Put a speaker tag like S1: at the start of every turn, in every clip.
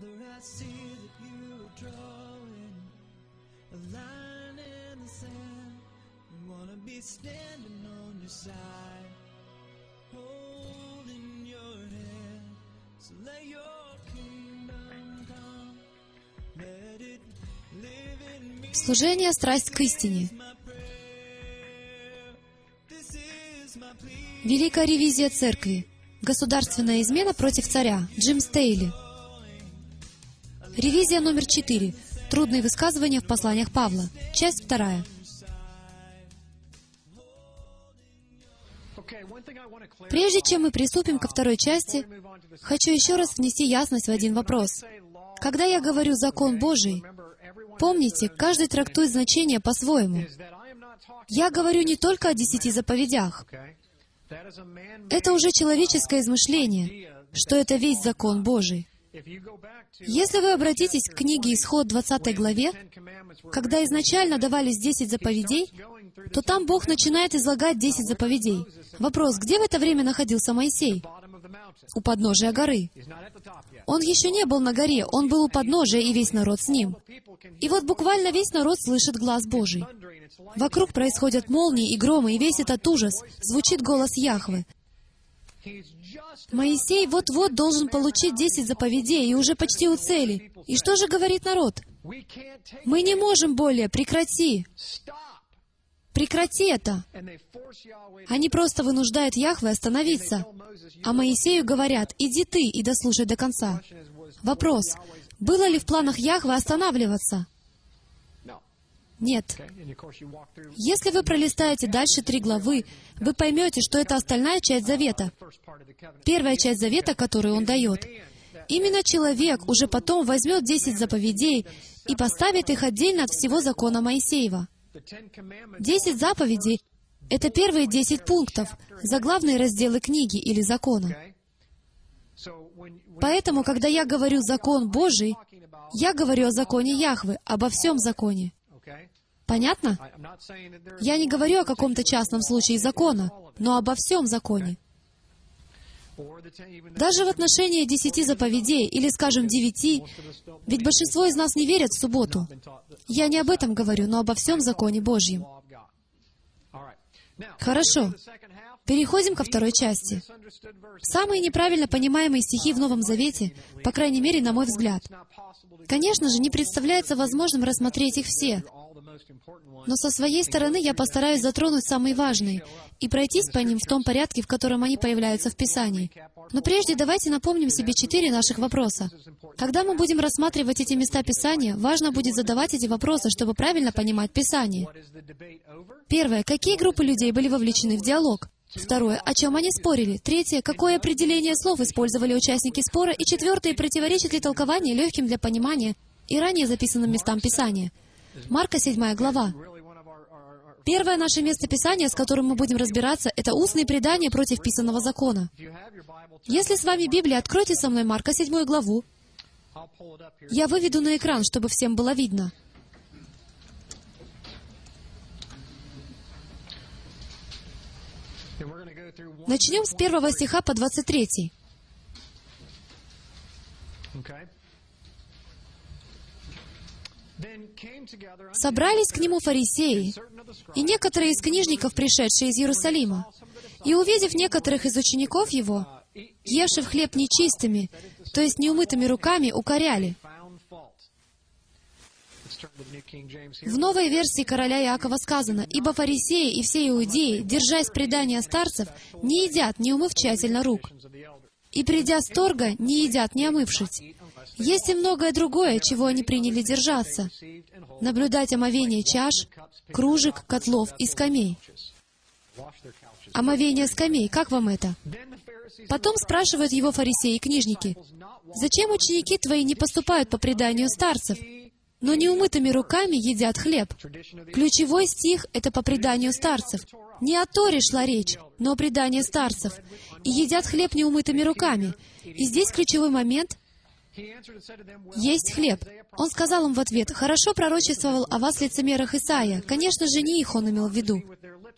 S1: Father, I see that you are drawing a line in the sand. I wanna be standing on your side, holding your hand. So let your kingdom come, let it live in me.
S2: Служение «Страсть к истине». Великая ревизия церкви. Государственная измена против царя. Джим Стейли. Ревизия номер четыре. Трудные высказывания в посланиях Павла. Часть вторая. Прежде чем мы приступим ко второй части, хочу еще раз внести ясность в один вопрос. Когда я говорю «закон Божий», помните, каждый трактует значение по-своему. Я говорю не только о десяти заповедях. Это уже человеческое измышление, что это весь закон Божий. Если вы обратитесь к книге Исход 20 главе, когда изначально давались 10 заповедей, то там Бог начинает излагать 10 заповедей. Вопрос, где в это время находился Моисей? У подножия горы. Он еще не был на горе, он был у подножия, и весь народ с ним. И вот буквально весь народ слышит глаз Божий. Вокруг происходят молнии и громы, и весь этот ужас. Звучит голос Яхвы. Моисей вот-вот должен получить десять заповедей и уже почти у цели. И что же говорит народ? Мы не можем более, прекрати. Прекрати это. Они просто вынуждают Яхве остановиться. А Моисею говорят, иди ты и дослушай до конца. Вопрос, было ли в планах Яхве останавливаться? Нет. Если вы пролистаете дальше три главы, вы поймете, что это остальная часть завета. Первая часть завета, которую он дает. Именно человек уже потом возьмет десять заповедей и поставит их отдельно от всего закона Моисеева. Десять заповедей — это первые десять пунктов, заглавные разделы книги или закона. Поэтому, когда я говорю «закон Божий», я говорю о законе Яхвы, обо всем законе. Понятно? Я не говорю о каком-то частном случае закона, но обо всем законе. Даже в отношении десяти заповедей, или, скажем, девяти, ведь большинство из нас не верят в субботу. Я не об этом говорю, но обо всем законе Божьем. Хорошо. Переходим ко второй части. Самые неправильно понимаемые стихи в Новом Завете, по крайней мере, на мой взгляд. Конечно же, не представляется возможным рассмотреть их все, но со своей стороны я постараюсь затронуть самые важные и пройтись по ним в том порядке, в котором они появляются в Писании. Но прежде давайте напомним себе четыре наших вопроса. Когда мы будем рассматривать эти места Писания, важно будет задавать эти вопросы, чтобы правильно понимать Писание. Первое. Какие группы людей были вовлечены в диалог? Второе. О чем они спорили? Третье. Какое определение слов использовали участники спора? И четвертое. Противоречит ли толкование легким для понимания и ранее записанным местам Писания? Марка 7 глава. Первое наше место Писания, с которым мы будем разбираться, это устные предания против писанного закона. Если с вами Библия, откройте со мной Марка 7 главу. Я выведу на экран, чтобы всем было видно. Начнем с первого стиха по 23. Собрались к нему фарисеи и некоторые из книжников, пришедшие из Иерусалима. И увидев некоторых из учеников его, евших хлеб нечистыми, то есть неумытыми руками, укоряли. В новой версии короля Иакова сказано, «Ибо фарисеи и все иудеи, держась предания старцев, не едят, не умыв тщательно рук. И придя с торга, не едят, не омывшись. Есть и многое другое, чего они приняли держаться. Наблюдать омовение чаш, кружек, котлов и скамей. Омовение скамей, как вам это? Потом спрашивают его фарисеи и книжники, «Зачем ученики твои не поступают по преданию старцев, но неумытыми руками едят хлеб?» Ключевой стих — это по преданию старцев. Не о Торе шла речь, но о предании старцев. И едят хлеб неумытыми руками. И здесь ключевой момент есть хлеб. Он сказал им в ответ, «Хорошо пророчествовал о вас лицемерах Исаия. Конечно же, не их он имел в виду.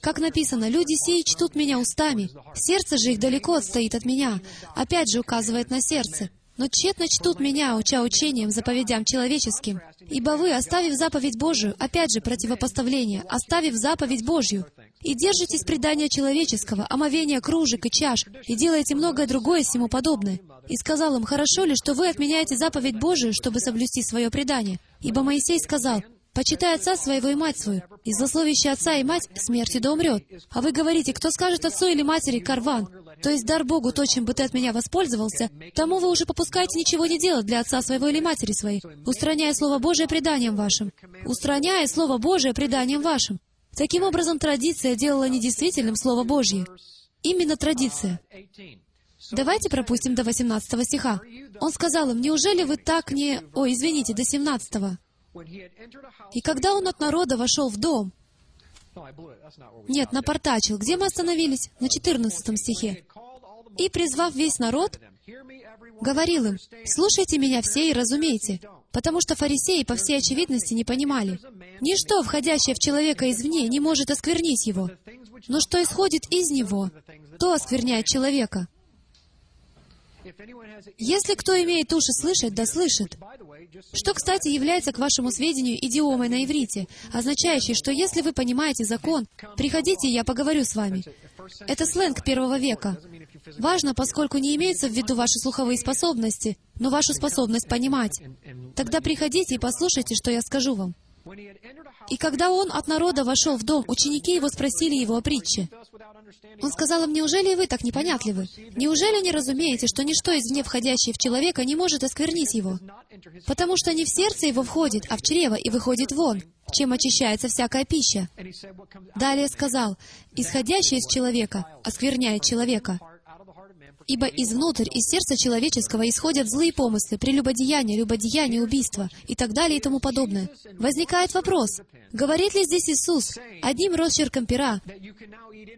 S2: Как написано, «Люди сии чтут меня устами, сердце же их далеко отстоит от меня». Опять же указывает на сердце. Но тщетно чтут меня, уча учением, заповедям человеческим. Ибо вы, оставив заповедь Божию, опять же противопоставление, оставив заповедь Божью, и держитесь предания человеческого, омовения кружек и чаш, и делаете многое другое всему подобное. И сказал им, хорошо ли, что вы отменяете заповедь Божию, чтобы соблюсти свое предание? Ибо Моисей сказал, Почитай отца своего и мать свою, и злословящий отца и мать смерти да умрет. А вы говорите, кто скажет отцу или матери карван, то есть дар Богу то, чем бы ты от меня воспользовался, тому вы уже попускаете ничего не делать для отца своего или матери своей, устраняя Слово Божие преданием вашим. Устраняя Слово Божие преданием вашим. Таким образом, традиция делала недействительным Слово Божье. Именно традиция. Давайте пропустим до 18 стиха. Он сказал им, неужели вы так не... Ой, извините, до 17. И когда он от народа вошел в дом, нет, напортачил. Где мы остановились? На 14 стихе. «И, призвав весь народ, говорил им, «Слушайте меня все и разумейте, потому что фарисеи, по всей очевидности, не понимали. Ничто, входящее в человека извне, не может осквернить его, но что исходит из него, то оскверняет человека. Если кто имеет уши слышать, да слышит. Что, кстати, является, к вашему сведению, идиомой на иврите, означающей, что если вы понимаете закон, приходите, я поговорю с вами. Это сленг первого века. Важно, поскольку не имеется в виду ваши слуховые способности, но вашу способность понимать. Тогда приходите и послушайте, что я скажу вам. И когда он от народа вошел в дом, ученики его спросили его о притче. Он сказал им, неужели вы так непонятливы? Неужели не разумеете, что ничто извне входящее в человека не может осквернить его? Потому что не в сердце его входит, а в чрево и выходит вон, чем очищается всякая пища. Далее сказал, исходящее из человека оскверняет человека. Ибо изнутрь, из сердца человеческого исходят злые помыслы, прелюбодеяния, любодеяния, убийства и так далее и тому подобное. Возникает вопрос, говорит ли здесь Иисус одним росчерком пера,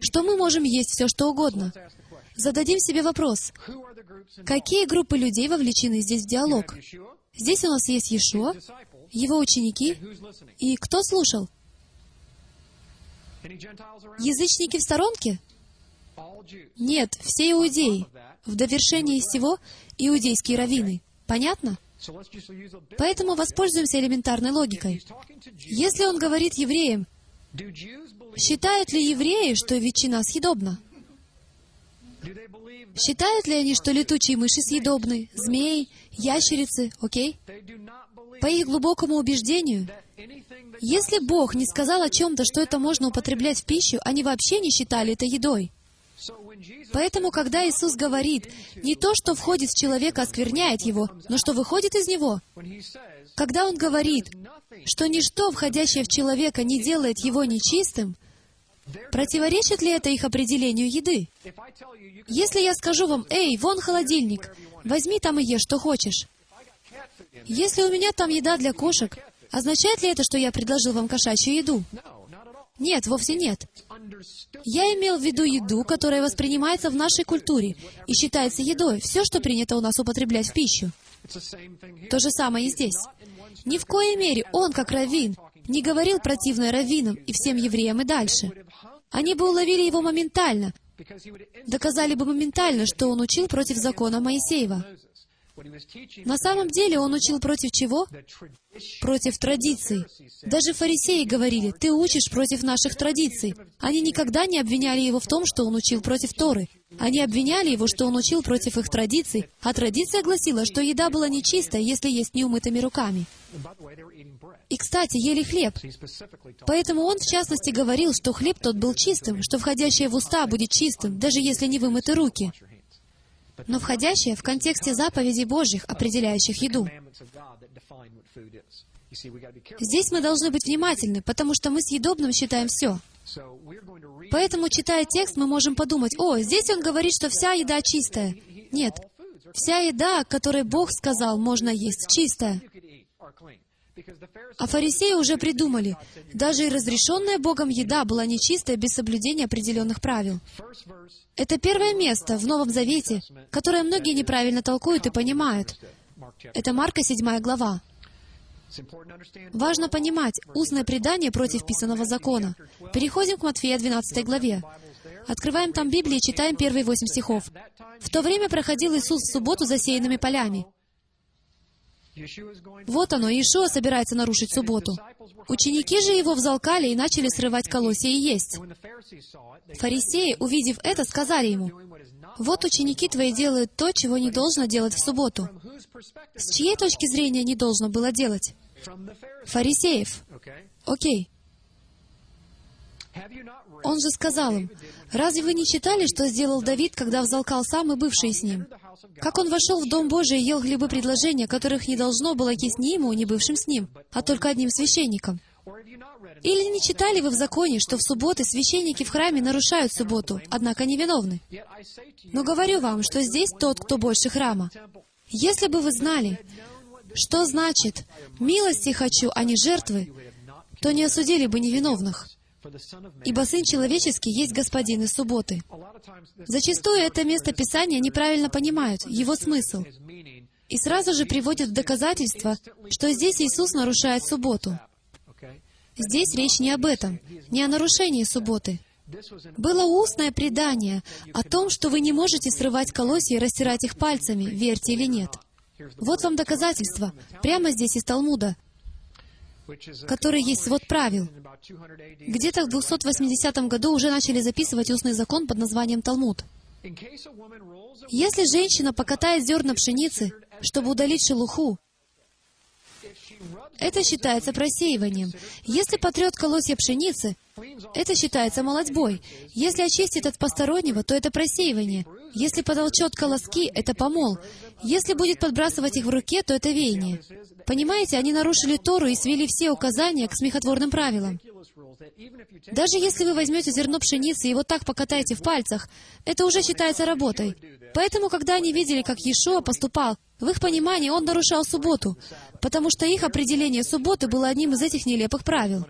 S2: что мы можем есть все, что угодно? Зададим себе вопрос, какие группы людей вовлечены здесь в диалог? Здесь у нас есть Иешуа, его ученики, и кто слушал? Язычники в сторонке? Нет, все иудеи. В довершении всего иудейские раввины. Понятно? Поэтому воспользуемся элементарной логикой. Если он говорит евреям, считают ли евреи, что ветчина съедобна? Считают ли они, что летучие мыши съедобны, змеи, ящерицы, окей? По их глубокому убеждению, если Бог не сказал о чем-то, что это можно употреблять в пищу, они вообще не считали это едой. Поэтому, когда Иисус говорит, не то, что входит в человека, оскверняет его, но что выходит из него, когда Он говорит, что ничто, входящее в человека, не делает его нечистым, противоречит ли это их определению еды? Если я скажу вам, «Эй, вон холодильник, возьми там и ешь, что хочешь», если у меня там еда для кошек, означает ли это, что я предложил вам кошачью еду? Нет, вовсе нет. Я имел в виду еду, которая воспринимается в нашей культуре и считается едой, все, что принято у нас употреблять в пищу. То же самое и здесь. Ни в коей мере он, как раввин, не говорил противное раввинам и всем евреям и дальше. Они бы уловили его моментально, доказали бы моментально, что он учил против закона Моисеева. На самом деле он учил против чего? Против традиций. Даже фарисеи говорили, ты учишь против наших традиций. Они никогда не обвиняли его в том, что он учил против Торы. Они обвиняли его, что он учил против их традиций, а традиция гласила, что еда была нечистая, если есть неумытыми руками. И, кстати, ели хлеб. Поэтому он, в частности, говорил, что хлеб тот был чистым, что входящее в уста будет чистым, даже если не вымыты руки но входящее в контексте заповедей Божьих, определяющих еду. Здесь мы должны быть внимательны, потому что мы съедобным считаем все. Поэтому, читая текст, мы можем подумать, о, здесь он говорит, что вся еда чистая. Нет, вся еда, о которой Бог сказал, можно есть чистая. А фарисеи уже придумали, даже и разрешенная Богом еда была нечистая без соблюдения определенных правил. Это первое место в Новом Завете, которое многие неправильно толкуют и понимают. Это Марка 7 глава. Важно понимать устное предание против писанного закона. Переходим к Матфея 12 главе. Открываем там Библию и читаем первые восемь стихов. «В то время проходил Иисус в субботу засеянными полями. Вот оно, Иешуа собирается нарушить субботу. Ученики же его взалкали и начали срывать колосья и есть. Фарисеи, увидев это, сказали ему, «Вот ученики твои делают то, чего не должно делать в субботу». С чьей точки зрения не должно было делать? Фарисеев. Окей. Он же сказал им, «Разве вы не читали, что сделал Давид, когда взалкал сам и бывший с ним? Как он вошел в Дом Божий и ел хлебы предложения, которых не должно было есть ни ему, ни бывшим с ним, а только одним священником? Или не читали вы в законе, что в субботы священники в храме нарушают субботу, однако невиновны? Но говорю вам, что здесь тот, кто больше храма. Если бы вы знали, что значит «милости хочу, а не жертвы», то не осудили бы невиновных. Ибо Сын Человеческий есть Господин из субботы. Зачастую это место Писания неправильно понимают, его смысл. И сразу же приводят в доказательство, что здесь Иисус нарушает субботу. Здесь речь не об этом, не о нарушении субботы. Было устное предание о том, что вы не можете срывать колосья и растирать их пальцами, верьте или нет. Вот вам доказательство, прямо здесь из Талмуда, который есть свод правил. Где-то в 280 году уже начали записывать устный закон под названием Талмуд. Если женщина покатает зерна пшеницы, чтобы удалить шелуху, это считается просеиванием. Если потрет колосья пшеницы, это считается молодьбой. Если очистит от постороннего, то это просеивание. Если потолчет колоски, это помол. Если будет подбрасывать их в руке, то это веяние. Понимаете, они нарушили Тору и свели все указания к смехотворным правилам. Даже если вы возьмете зерно пшеницы и вот так покатаете в пальцах, это уже считается работой. Поэтому, когда они видели, как Иешуа поступал, в их понимании он нарушал субботу, потому что их определение субботы было одним из этих нелепых правил.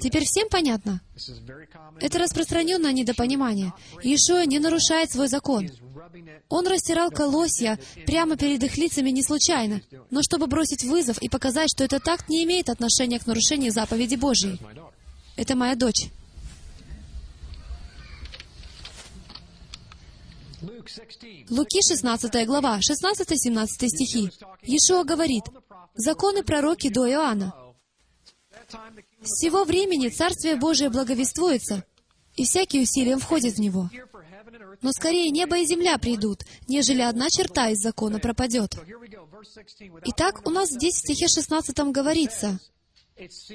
S2: Теперь всем понятно? Это распространенное недопонимание. Иешуа не нарушает свой закон. Он растирал колосья прямо перед их лицами не случайно, но чтобы бросить вызов и показать, что этот акт не имеет отношения к нарушению заповеди Божьей. Это моя дочь. Луки 16 глава, 16-17 стихи. Иешуа говорит, «Законы пророки до Иоанна. С сего времени Царствие Божие благовествуется, и всякий усилием входит в него. Но скорее небо и земля придут, нежели одна черта из закона пропадет». Итак, у нас здесь в стихе 16 говорится,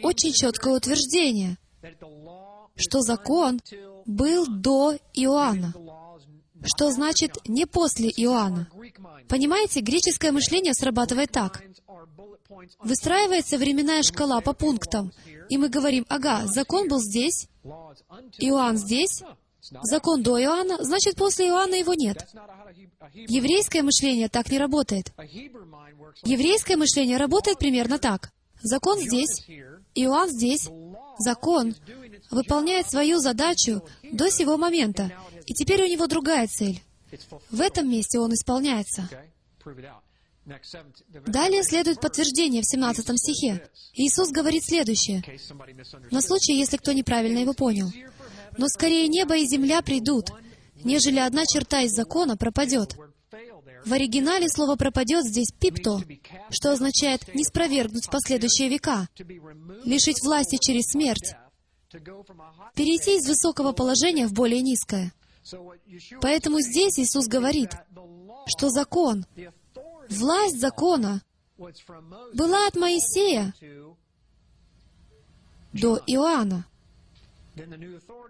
S2: очень четкое утверждение, что закон был до Иоанна что значит «не после Иоанна». Понимаете, греческое мышление срабатывает так. Выстраивается временная шкала по пунктам, и мы говорим, ага, закон был здесь, Иоанн здесь, закон до Иоанна, значит, после Иоанна его нет. Еврейское мышление так не работает. Еврейское мышление работает примерно так. Закон здесь, Иоанн здесь, закон выполняет свою задачу до сего момента, и теперь у него другая цель. В этом месте он исполняется. Далее следует подтверждение в 17 стихе. Иисус говорит следующее, на случай, если кто неправильно его понял. «Но скорее небо и земля придут, нежели одна черта из закона пропадет». В оригинале слово «пропадет» здесь «пипто», что означает «не спровергнуть в последующие века», лишить власти через смерть, перейти из высокого положения в более низкое. Поэтому здесь Иисус говорит, что закон, власть закона была от Моисея до Иоанна.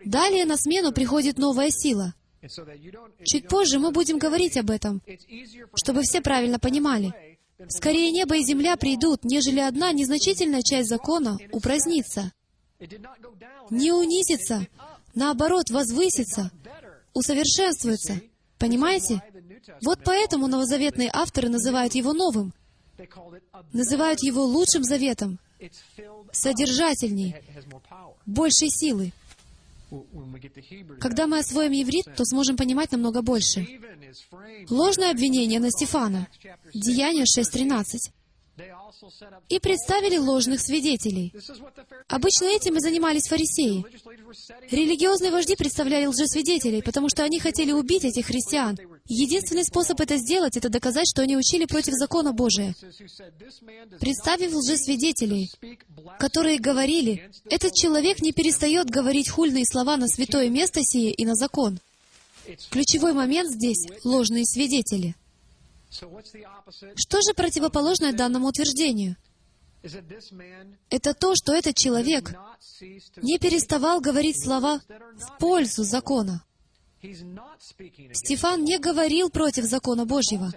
S2: Далее на смену приходит новая сила. Чуть позже мы будем говорить об этом, чтобы все правильно понимали. Скорее небо и земля придут, нежели одна незначительная часть закона упразднится. Не унизится, наоборот, возвысится, усовершенствуется. Понимаете? Вот поэтому новозаветные авторы называют его новым, называют его лучшим заветом, содержательней, большей силы. Когда мы освоим еврит, то сможем понимать намного больше. Ложное обвинение на Стефана. Деяние 6.13. и представили ложных свидетелей. Обычно этим и занимались фарисеи. Религиозные вожди представляли лжесвидетелей, потому что они хотели убить этих христиан. Единственный способ это сделать — это доказать, что они учили против закона Божия. Представив лжесвидетелей, которые говорили, «Этот человек не перестает говорить хульные слова на святое место сие и на закон». Ключевой момент здесь — ложные свидетели — что же противоположное данному утверждению? Это то, что этот человек не переставал говорить слова в пользу закона. Стефан не говорил против закона Божьего,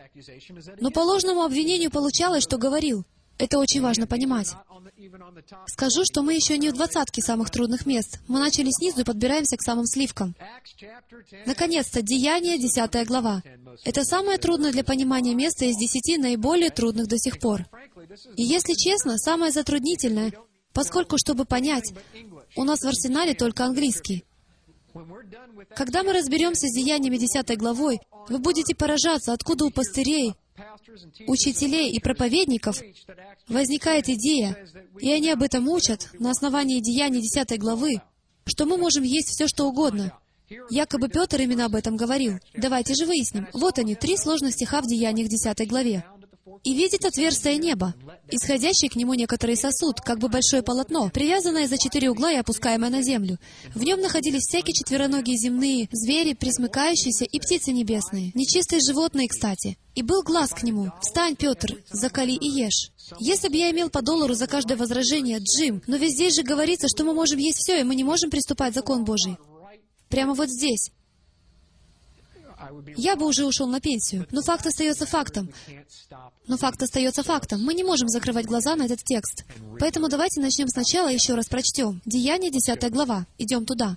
S2: но по ложному обвинению получалось, что говорил — это очень важно понимать. Скажу, что мы еще не в двадцатке самых трудных мест. Мы начали снизу и подбираемся к самым сливкам. Наконец-то, Деяние, 10 глава. Это самое трудное для понимания место из десяти наиболее трудных до сих пор. И если честно, самое затруднительное, поскольку, чтобы понять, у нас в арсенале только английский. Когда мы разберемся с Деяниями 10 главой, вы будете поражаться, откуда у пастырей, учителей и проповедников возникает идея, и они об этом учат на основании Деяний 10 главы, что мы можем есть все, что угодно. Якобы Петр именно об этом говорил. Давайте же выясним. Вот они, три сложных стиха в Деяниях 10 главе и видит отверстие неба, исходящий к нему некоторый сосуд, как бы большое полотно, привязанное за четыре угла и опускаемое на землю. В нем находились всякие четвероногие земные, звери, присмыкающиеся и птицы небесные, нечистые животные, кстати. И был глаз к нему. «Встань, Петр, закали и ешь». Если бы я имел по доллару за каждое возражение, Джим, но ведь здесь же говорится, что мы можем есть все, и мы не можем приступать закон Божий. Прямо вот здесь я бы уже ушел на пенсию. Но факт остается фактом. Но факт остается фактом. Мы не можем закрывать глаза на этот текст. Поэтому давайте начнем сначала и еще раз прочтем. Деяние, 10 глава. Идем туда.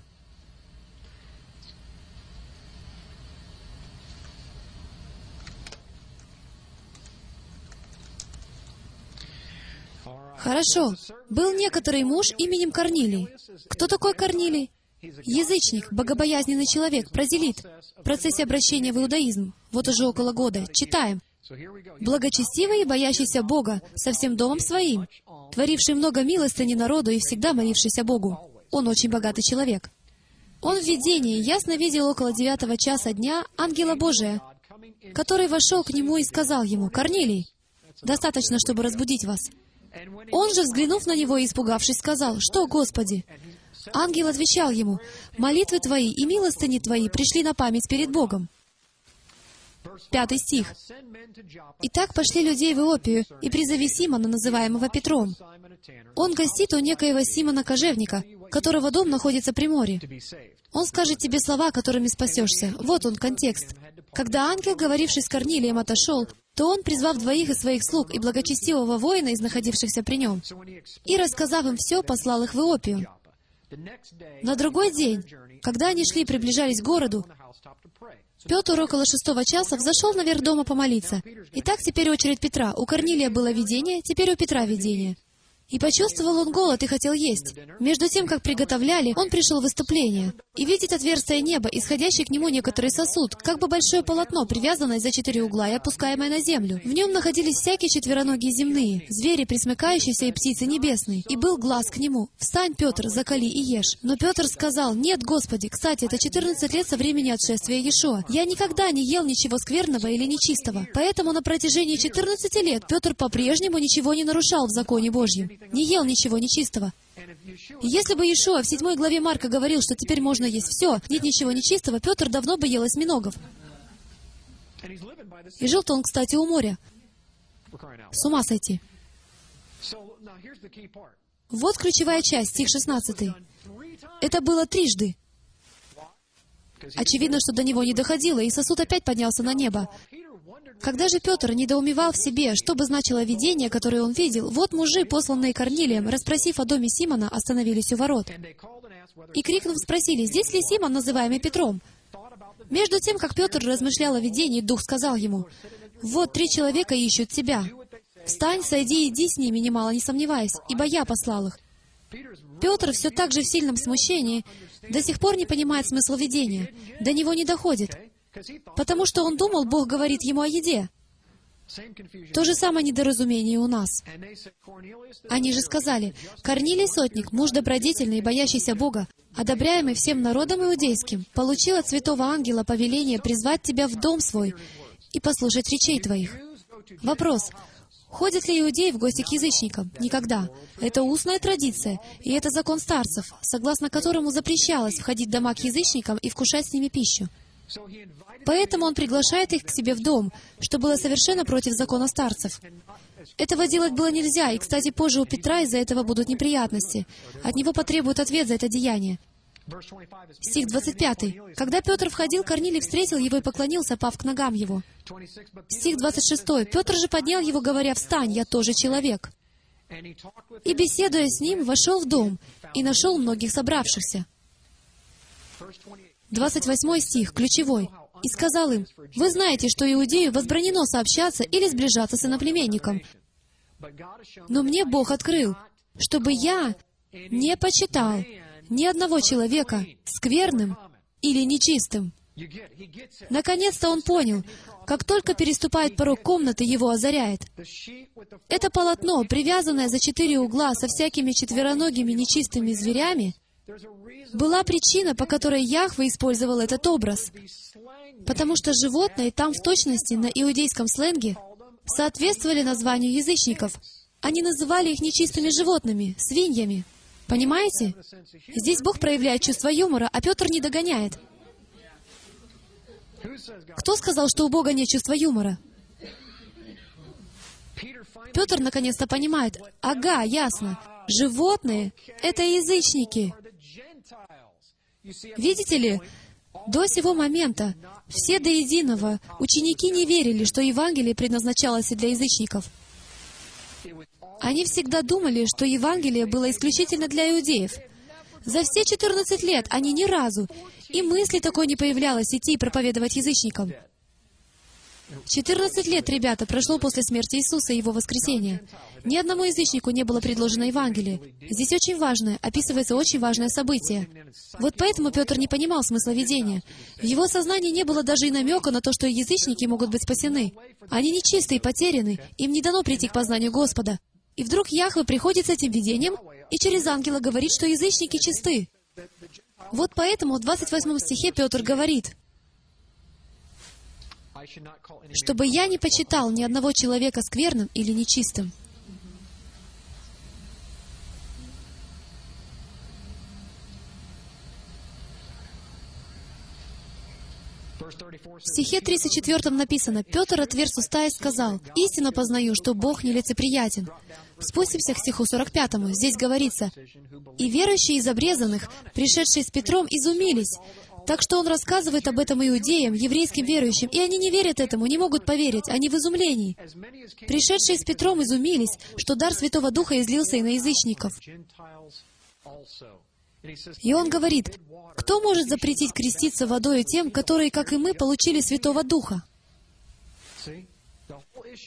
S2: Хорошо. Был некоторый муж именем Корнилий. Кто такой Корнилий? Язычник, богобоязненный человек, прозелит, в процессе обращения в иудаизм, вот уже около года. Читаем. Благочестивый и боящийся Бога со всем домом своим, творивший много милостыни народу и всегда молившийся Богу. Он очень богатый человек. Он в видении ясно видел около девятого часа дня ангела Божия, который вошел к нему и сказал ему, «Корнилий, достаточно, чтобы разбудить вас». Он же, взглянув на него и испугавшись, сказал, «Что, Господи?» Ангел отвечал ему, «Молитвы твои и милостыни твои пришли на память перед Богом». Пятый стих. «Итак пошли людей в Иопию, и призови Симона, называемого Петром. Он гостит у некоего Симона Кожевника, которого дом находится при море. Он скажет тебе слова, которыми спасешься. Вот он, контекст. Когда ангел, говоривший с Корнилием, отошел, то он, призвав двоих из своих слуг и благочестивого воина из находившихся при нем, и, рассказав им все, послал их в Иопию. На другой день, когда они шли и приближались к городу, Петр около шестого часа взошел наверх дома помолиться. Итак, теперь очередь Петра. У Корнилия было видение, теперь у Петра видение. И почувствовал он голод и хотел есть. Между тем, как приготовляли, он пришел в выступление и видит отверстие неба, исходящий к нему некоторый сосуд, как бы большое полотно, привязанное за четыре угла и опускаемое на землю. В нем находились всякие четвероногие земные, звери, присмыкающиеся и птицы небесные. И был глаз к нему. «Встань, Петр, закали и ешь». Но Петр сказал, «Нет, Господи, кстати, это 14 лет со времени отшествия Иешуа. Я никогда не ел ничего скверного или нечистого. Поэтому на протяжении 14 лет Петр по-прежнему ничего не нарушал в законе Божьем не ел ничего нечистого. И если бы Иешуа в седьмой главе Марка говорил, что теперь можно есть все, нет ничего нечистого, Петр давно бы ел осьминогов. И жил-то он, кстати, у моря. С ума сойти. Вот ключевая часть, стих 16. Это было трижды. Очевидно, что до него не доходило, и сосуд опять поднялся на небо. Когда же Петр недоумевал в себе, что бы значило видение, которое он видел, вот мужи, посланные Корнилием, расспросив о доме Симона, остановились у ворот. И, крикнув, спросили, здесь ли Симон, называемый Петром? Между тем, как Петр размышлял о видении, Дух сказал ему, «Вот три человека ищут тебя. Встань, сойди и иди с ними, немало не сомневаясь, ибо я послал их». Петр все так же в сильном смущении до сих пор не понимает смысл видения, до него не доходит потому что он думал, Бог говорит ему о еде. То же самое недоразумение у нас. Они же сказали, «Корнилий Сотник, муж добродетельный и боящийся Бога, одобряемый всем народом иудейским, получил от святого ангела повеление призвать тебя в дом свой и послушать речей твоих». Вопрос. Ходят ли иудеи в гости к язычникам? Никогда. Это устная традиция, и это закон старцев, согласно которому запрещалось входить в дома к язычникам и вкушать с ними пищу. Поэтому он приглашает их к себе в дом, что было совершенно против закона старцев. Этого делать было нельзя, и, кстати, позже у Петра из-за этого будут неприятности. От него потребуют ответ за это деяние. Стих 25. «Когда Петр входил, Корнилий встретил его и поклонился, пав к ногам его». Стих 26. «Петр же поднял его, говоря, «Встань, я тоже человек». И, беседуя с ним, вошел в дом и нашел многих собравшихся. 28 стих, ключевой. «И сказал им, «Вы знаете, что иудею возбранено сообщаться или сближаться с иноплеменником. Но мне Бог открыл, чтобы я не почитал ни одного человека скверным или нечистым». Наконец-то он понял, как только переступает порог комнаты, его озаряет. Это полотно, привязанное за четыре угла со всякими четвероногими нечистыми зверями, была причина, по которой Яхве использовал этот образ. Потому что животные там в точности на иудейском сленге соответствовали названию язычников. Они называли их нечистыми животными, свиньями. Понимаете? Здесь Бог проявляет чувство юмора, а Петр не догоняет. Кто сказал, что у Бога нет чувства юмора? Петр наконец-то понимает, ага, ясно, животные — это язычники. Видите ли, до сего момента все до единого ученики не верили, что Евангелие предназначалось для язычников. Они всегда думали, что Евангелие было исключительно для иудеев. За все 14 лет они ни разу, и мысли такой не появлялось идти и проповедовать язычникам. 14 лет, ребята, прошло после смерти Иисуса и Его воскресения. Ни одному язычнику не было предложено Евангелие. Здесь очень важное, описывается очень важное событие. Вот поэтому Петр не понимал смысла видения. В его сознании не было даже и намека на то, что язычники могут быть спасены. Они нечистые, потеряны, им не дано прийти к познанию Господа. И вдруг Яхве приходит с этим видением и через ангела говорит, что язычники чисты. Вот поэтому в 28 стихе Петр говорит, чтобы я не почитал ни одного человека скверным или нечистым. В стихе 34 написано, «Петр, отверз уста и сказал, «Истинно познаю, что Бог нелицеприятен». Спустимся к стиху 45. Здесь говорится, «И верующие из обрезанных, пришедшие с Петром, изумились, так что он рассказывает об этом иудеям, еврейским верующим, и они не верят этому, не могут поверить, они в изумлении. Пришедшие с Петром изумились, что дар Святого Духа излился и на язычников. И он говорит, кто может запретить креститься водой тем, которые, как и мы, получили Святого Духа?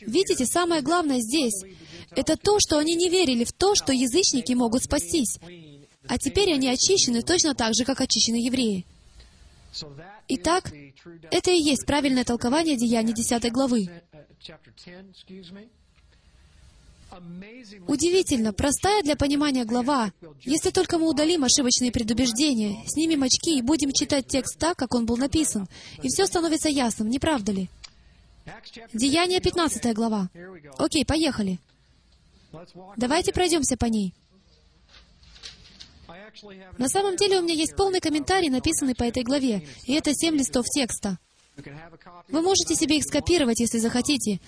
S2: Видите, самое главное здесь — это то, что они не верили в то, что язычники могут спастись. А теперь они очищены точно так же, как очищены евреи. Итак, это и есть правильное толкование Деяний 10 главы. Удивительно, простая для понимания глава. Если только мы удалим ошибочные предубеждения, снимем очки и будем читать текст так, как он был написан, и все становится ясным, не правда ли? Деяние 15 глава. Окей, поехали. Давайте пройдемся по ней. На самом деле у меня есть полный комментарий, написанный по этой главе, и это семь листов текста. Вы можете себе их скопировать, если захотите.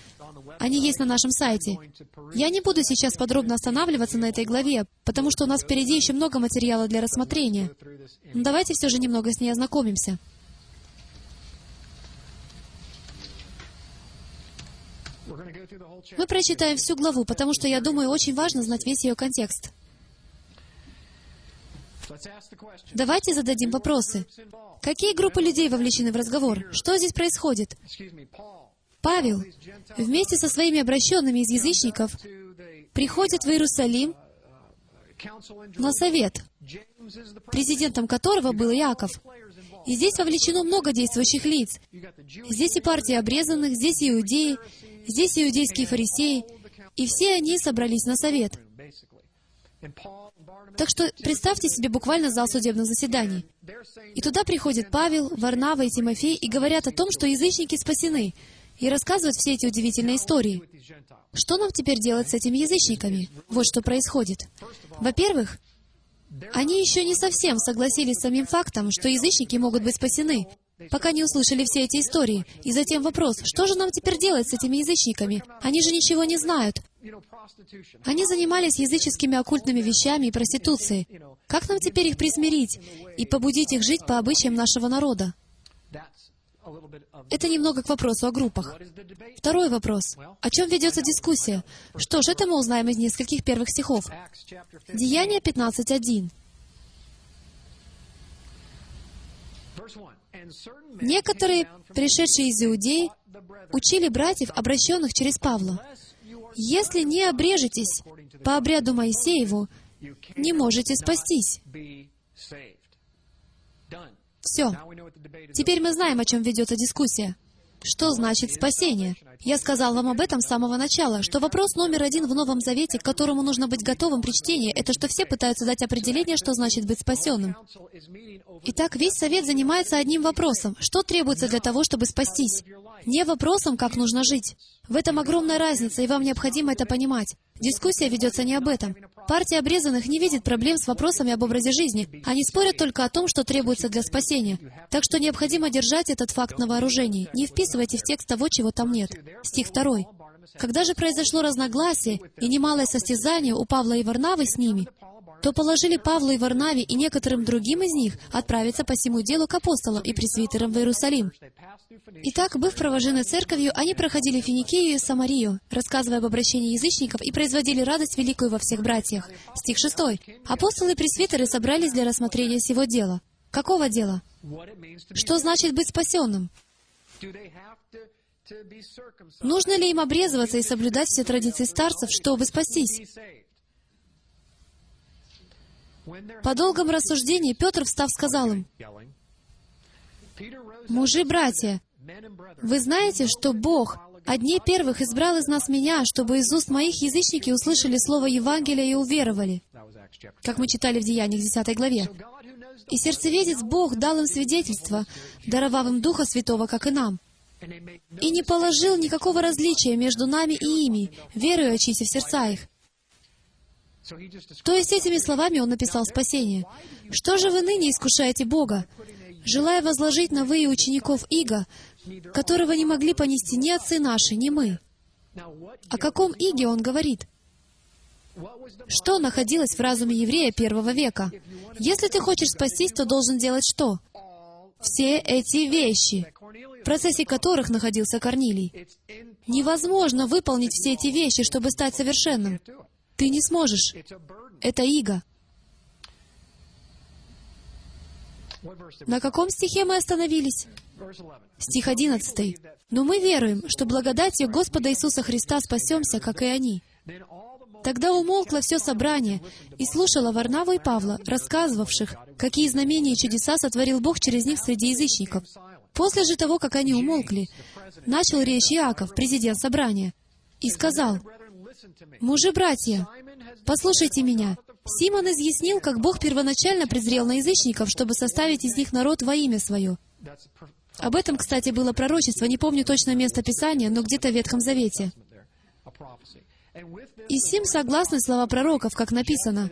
S2: Они есть на нашем сайте. Я не буду сейчас подробно останавливаться на этой главе, потому что у нас впереди еще много материала для рассмотрения. Но давайте все же немного с ней ознакомимся. Мы прочитаем всю главу, потому что, я думаю, очень важно знать весь ее контекст. Давайте зададим вопросы. Какие группы людей вовлечены в разговор? Что здесь происходит? Павел вместе со своими обращенными из язычников приходит в Иерусалим на совет, президентом которого был Иаков. И здесь вовлечено много действующих лиц. Здесь и партия обрезанных, здесь и иудеи, здесь и иудейские фарисеи, и все они собрались на совет. Так что представьте себе буквально зал судебных заседаний. И туда приходят Павел, Варнава и Тимофей и говорят о том, что язычники спасены, и рассказывают все эти удивительные истории. Что нам теперь делать с этими язычниками? Вот что происходит. Во-первых, они еще не совсем согласились с самим фактом, что язычники могут быть спасены, пока не услышали все эти истории. И затем вопрос, что же нам теперь делать с этими язычниками? Они же ничего не знают. Они занимались языческими оккультными вещами и проституцией. Как нам теперь их присмирить и побудить их жить по обычаям нашего народа? Это немного к вопросу о группах. Второй вопрос. О чем ведется дискуссия? Что ж, это мы узнаем из нескольких первых стихов. Деяние 15.1. Некоторые, пришедшие из Иудеи, учили братьев, обращенных через Павла. Если не обрежетесь по обряду Моисееву, не можете спастись. Все. Теперь мы знаем, о чем ведется дискуссия. Что значит спасение? Я сказал вам об этом с самого начала, что вопрос номер один в Новом Завете, к которому нужно быть готовым при чтении, это что все пытаются дать определение, что значит быть спасенным. Итак, весь Совет занимается одним вопросом. Что требуется для того, чтобы спастись? Не вопросом, как нужно жить. В этом огромная разница, и вам необходимо это понимать. Дискуссия ведется не об этом. Партия обрезанных не видит проблем с вопросами об образе жизни. Они спорят только о том, что требуется для спасения. Так что необходимо держать этот факт на вооружении. Не вписывайте в текст того, чего там нет. Стих 2. Когда же произошло разногласие и немалое состязание у Павла и Варнавы с ними, то положили Павлу и Варнаве и некоторым другим из них отправиться по всему делу к апостолам и пресвитерам в Иерусалим. Итак, быв провожены церковью, они проходили Финикию и Самарию, рассказывая об обращении язычников и производили радость великую во всех братьях. Стих 6. Апостолы и пресвитеры собрались для рассмотрения всего дела. Какого дела? Что значит быть спасенным? Нужно ли им обрезываться и соблюдать все традиции старцев, чтобы спастись? По долгом рассуждении Петр, встав, сказал им, «Мужи-братья, вы знаете, что Бог одни первых избрал из нас меня, чтобы из уст моих язычники услышали слово Евангелия и уверовали, как мы читали в Деяниях 10 главе. И сердцеведец Бог дал им свидетельство, даровав им Духа Святого, как и нам. И не положил никакого различия между нами и ими, верующиеся в сердца их. То есть этими словами он написал спасение. Что же вы ныне искушаете Бога, желая возложить на вы и учеников Иго, которого не могли понести ни отцы наши, ни мы? О каком Иге он говорит? Что находилось в разуме еврея первого века? Если ты хочешь спастись, то должен делать что? Все эти вещи, процессе которых находился Корнилий. Невозможно выполнить все эти вещи, чтобы стать совершенным. Ты не сможешь. Это иго. На каком стихе мы остановились? Стих 11. «Но мы веруем, что благодатью Господа Иисуса Христа спасемся, как и они». Тогда умолкло все собрание и слушало Варнаву и Павла, рассказывавших, какие знамения и чудеса сотворил Бог через них среди язычников. После же того, как они умолкли, начал речь Иаков, президент собрания, и сказал, «Мужи-братья, послушайте меня. Симон изъяснил, как Бог первоначально презрел на язычников, чтобы составить из них народ во имя Свое. Об этом, кстати, было пророчество, не помню точно место Писания, но где-то в Ветхом Завете. И сим согласны слова пророков, как написано.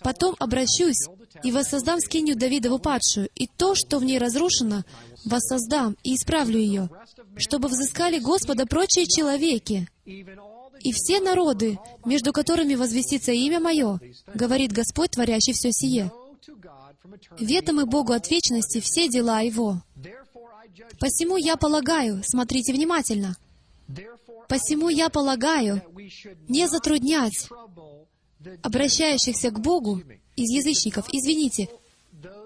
S2: «Потом обращусь и воссоздам скинью Давидову падшую, и то, что в ней разрушено, воссоздам и исправлю ее, чтобы взыскали Господа прочие человеки, и все народы, между которыми возвестится имя Мое, говорит Господь, творящий все сие. Ведомы Богу от вечности все дела Его. Посему я полагаю, смотрите внимательно, посему я полагаю, не затруднять обращающихся к Богу из язычников, извините,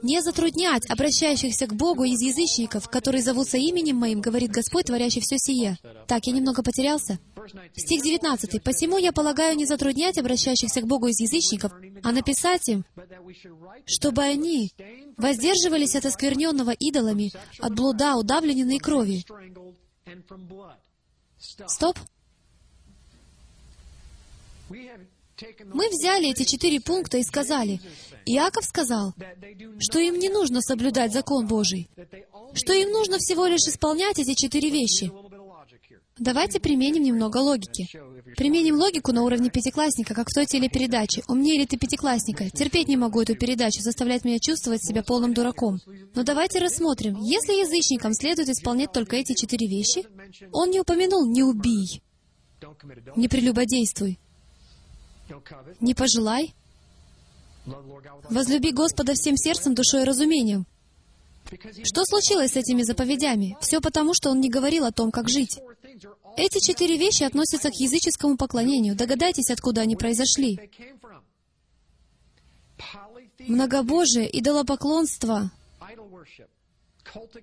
S2: не затруднять обращающихся к Богу из язычников, которые зовутся именем Моим, говорит Господь, творящий все сие. Так, я немного потерялся. Стих 19. «Посему я полагаю не затруднять обращающихся к Богу из язычников, а написать им, чтобы они воздерживались от оскверненного идолами, от блуда, удавленной крови». Стоп. Мы взяли эти четыре пункта и сказали, Иаков сказал, что им не нужно соблюдать закон Божий, что им нужно всего лишь исполнять эти четыре вещи. Давайте применим немного логики. Применим логику на уровне пятиклассника, как в той телепередаче. «Умнее ли ты пятиклассника?» Терпеть не могу эту передачу, заставлять меня чувствовать себя полным дураком. Но давайте рассмотрим. Если язычникам следует исполнять только эти четыре вещи, он не упомянул «не убий», «не прелюбодействуй», «не пожелай», «возлюби Господа всем сердцем, душой и разумением». Что случилось с этими заповедями? Все потому, что он не говорил о том, как жить. Эти четыре вещи относятся к языческому поклонению. Догадайтесь, откуда они произошли. Многобожие, идолопоклонство,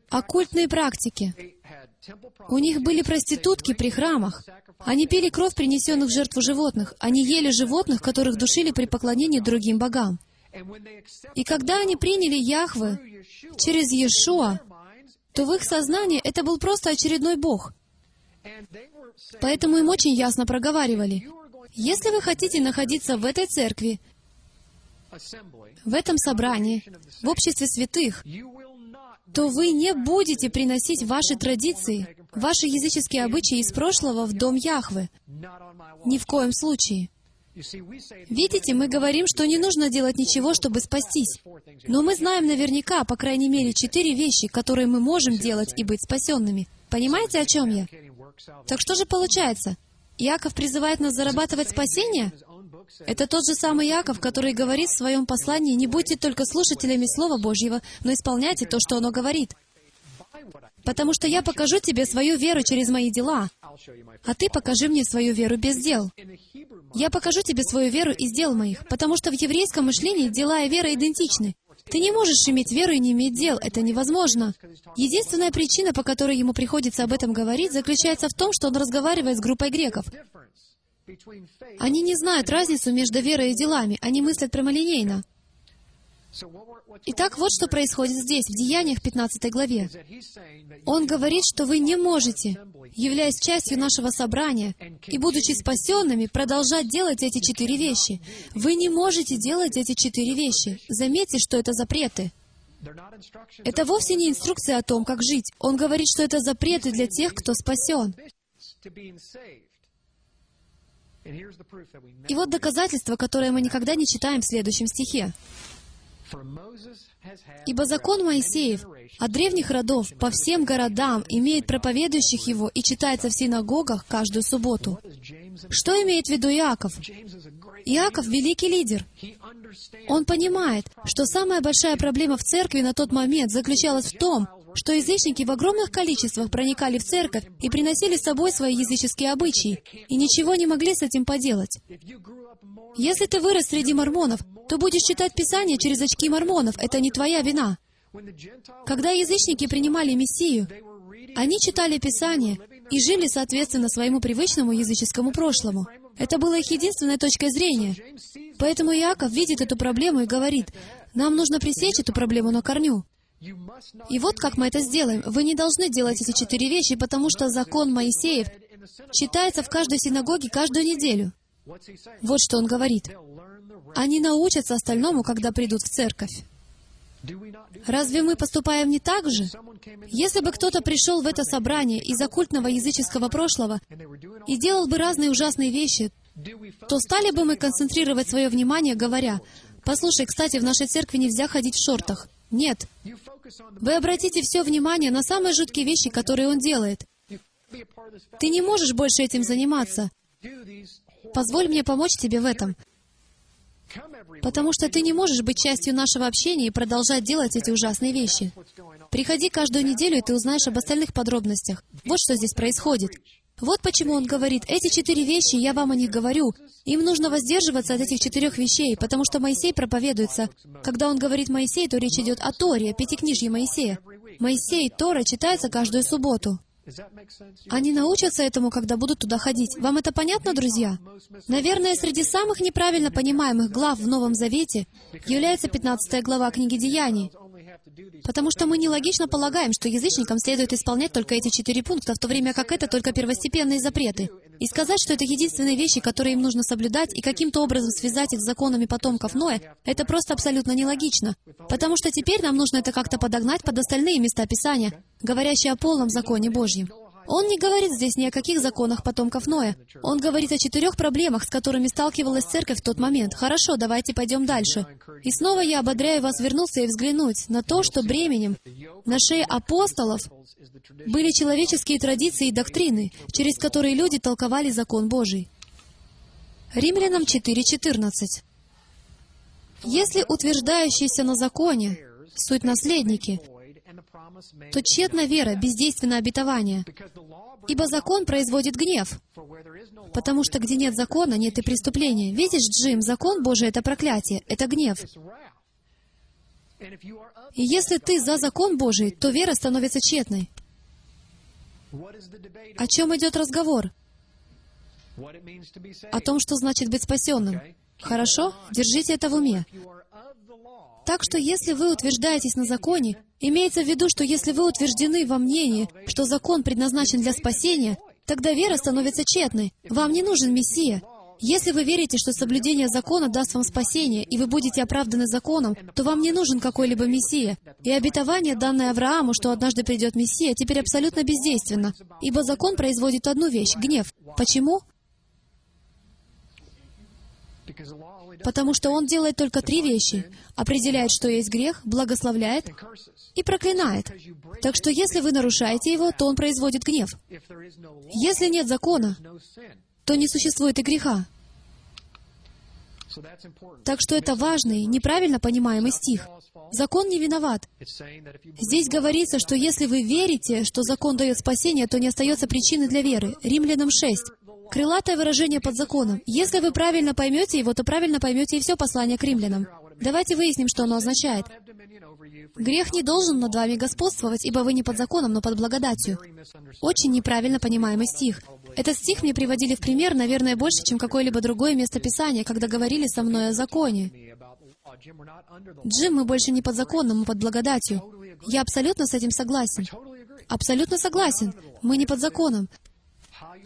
S2: оккультные практики. У них были проститутки при храмах. Они пили кровь принесенных в жертву животных. Они ели животных, которых душили при поклонении другим богам. И когда они приняли Яхвы через Иешуа, то в их сознании это был просто очередной бог. Поэтому им очень ясно проговаривали, если вы хотите находиться в этой церкви, в этом собрании, в обществе святых, то вы не будете приносить ваши традиции, ваши языческие обычаи из прошлого в дом Яхвы. Ни в коем случае. Видите, мы говорим, что не нужно делать ничего, чтобы спастись. Но мы знаем наверняка, по крайней мере, четыре вещи, которые мы можем делать и быть спасенными. Понимаете, о чем я? Так что же получается? Иаков призывает нас зарабатывать спасение? Это тот же самый Иаков, который говорит в своем послании, «Не будьте только слушателями Слова Божьего, но исполняйте то, что оно говорит». Потому что я покажу тебе свою веру через мои дела, а ты покажи мне свою веру без дел. Я покажу тебе свою веру из дел моих, потому что в еврейском мышлении дела и вера идентичны. Ты не можешь иметь веру и не иметь дел. Это невозможно. Единственная причина, по которой ему приходится об этом говорить, заключается в том, что он разговаривает с группой греков. Они не знают разницу между верой и делами. Они мыслят прямолинейно. Итак, вот что происходит здесь, в Деяниях 15 главе. Он говорит, что вы не можете, являясь частью нашего собрания и будучи спасенными, продолжать делать эти четыре вещи. Вы не можете делать эти четыре вещи. Заметьте, что это запреты. Это вовсе не инструкция о том, как жить. Он говорит, что это запреты для тех, кто спасен. И вот доказательство, которое мы никогда не читаем в следующем стихе. Ибо закон Моисеев от древних родов по всем городам имеет проповедующих его и читается в синагогах каждую субботу. Что имеет в виду Иаков? Иаков — великий лидер. Он понимает, что самая большая проблема в церкви на тот момент заключалась в том, что язычники в огромных количествах проникали в церковь и приносили с собой свои языческие обычаи, и ничего не могли с этим поделать. Если ты вырос среди мормонов, то будешь читать Писание через очки мормонов. Это не твоя вина. Когда язычники принимали Мессию, они читали Писание и жили соответственно своему привычному языческому прошлому. Это было их единственной точкой зрения. Поэтому Иаков видит эту проблему и говорит, нам нужно пресечь эту проблему на корню. И вот как мы это сделаем. Вы не должны делать эти четыре вещи, потому что закон Моисеев читается в каждой синагоге каждую неделю. Вот что он говорит. Они научатся остальному, когда придут в церковь. Разве мы поступаем не так же? Если бы кто-то пришел в это собрание из оккультного языческого прошлого и делал бы разные ужасные вещи, то стали бы мы концентрировать свое внимание, говоря, «Послушай, кстати, в нашей церкви нельзя ходить в шортах». Нет. Вы обратите все внимание на самые жуткие вещи, которые он делает. Ты не можешь больше этим заниматься. Позволь мне помочь тебе в этом. Потому что ты не можешь быть частью нашего общения и продолжать делать эти ужасные вещи. Приходи каждую неделю, и ты узнаешь об остальных подробностях. Вот что здесь происходит. Вот почему он говорит, эти четыре вещи, я вам о них говорю. Им нужно воздерживаться от этих четырех вещей, потому что Моисей проповедуется. Когда он говорит Моисей, то речь идет о Торе, о пятикнижье Моисея. Моисей, Тора читается каждую субботу. Они научатся этому, когда будут туда ходить. Вам это понятно, друзья? Наверное, среди самых неправильно понимаемых глав в Новом Завете является 15 глава книги Деяний. Потому что мы нелогично полагаем, что язычникам следует исполнять только эти четыре пункта, в то время как это только первостепенные запреты. И сказать, что это единственные вещи, которые им нужно соблюдать, и каким-то образом связать их с законами потомков Ноя, это просто абсолютно нелогично. Потому что теперь нам нужно это как-то подогнать под остальные места Писания, говорящие о полном законе Божьем. Он не говорит здесь ни о каких законах потомков Ноя. Он говорит о четырех проблемах, с которыми сталкивалась церковь в тот момент. Хорошо, давайте пойдем дальше. И снова я ободряю вас вернуться и взглянуть на то, что бременем на шее апостолов были человеческие традиции и доктрины, через которые люди толковали закон Божий. Римлянам 4.14. Если утверждающиеся на законе, суть наследники, то тщетна вера, бездейственно обетование. Ибо закон производит гнев, потому что где нет закона, нет и преступления. Видишь, Джим, закон Божий — это проклятие, это гнев. И если ты за закон Божий, то вера становится тщетной. О чем идет разговор? О том, что значит быть спасенным. Хорошо? Держите это в уме. Так что если вы утверждаетесь на законе, имеется в виду, что если вы утверждены во мнении, что закон предназначен для спасения, тогда вера становится тщетной. Вам не нужен Мессия. Если вы верите, что соблюдение закона даст вам спасение, и вы будете оправданы законом, то вам не нужен какой-либо Мессия. И обетование, данное Аврааму, что однажды придет Мессия, теперь абсолютно бездейственно. Ибо закон производит одну вещь — гнев. Почему? Потому что Он делает только три вещи. Определяет, что есть грех, благословляет и проклинает. Так что если вы нарушаете его, то Он производит гнев. Если нет закона, то не существует и греха. Так что это важный, неправильно понимаемый стих. Закон не виноват. Здесь говорится, что если вы верите, что закон дает спасение, то не остается причины для веры. Римлянам 6. Крылатое выражение под законом. Если вы правильно поймете его, то правильно поймете и все послание к римлянам. Давайте выясним, что оно означает. Грех не должен над вами господствовать, ибо вы не под законом, но под благодатью. Очень неправильно понимаемый стих. Этот стих мне приводили в пример, наверное, больше, чем какое-либо другое место Писания, когда говорили со мной о законе. Джим, мы больше не под законом, мы под благодатью. Я абсолютно с этим согласен. Абсолютно согласен. Мы не под законом.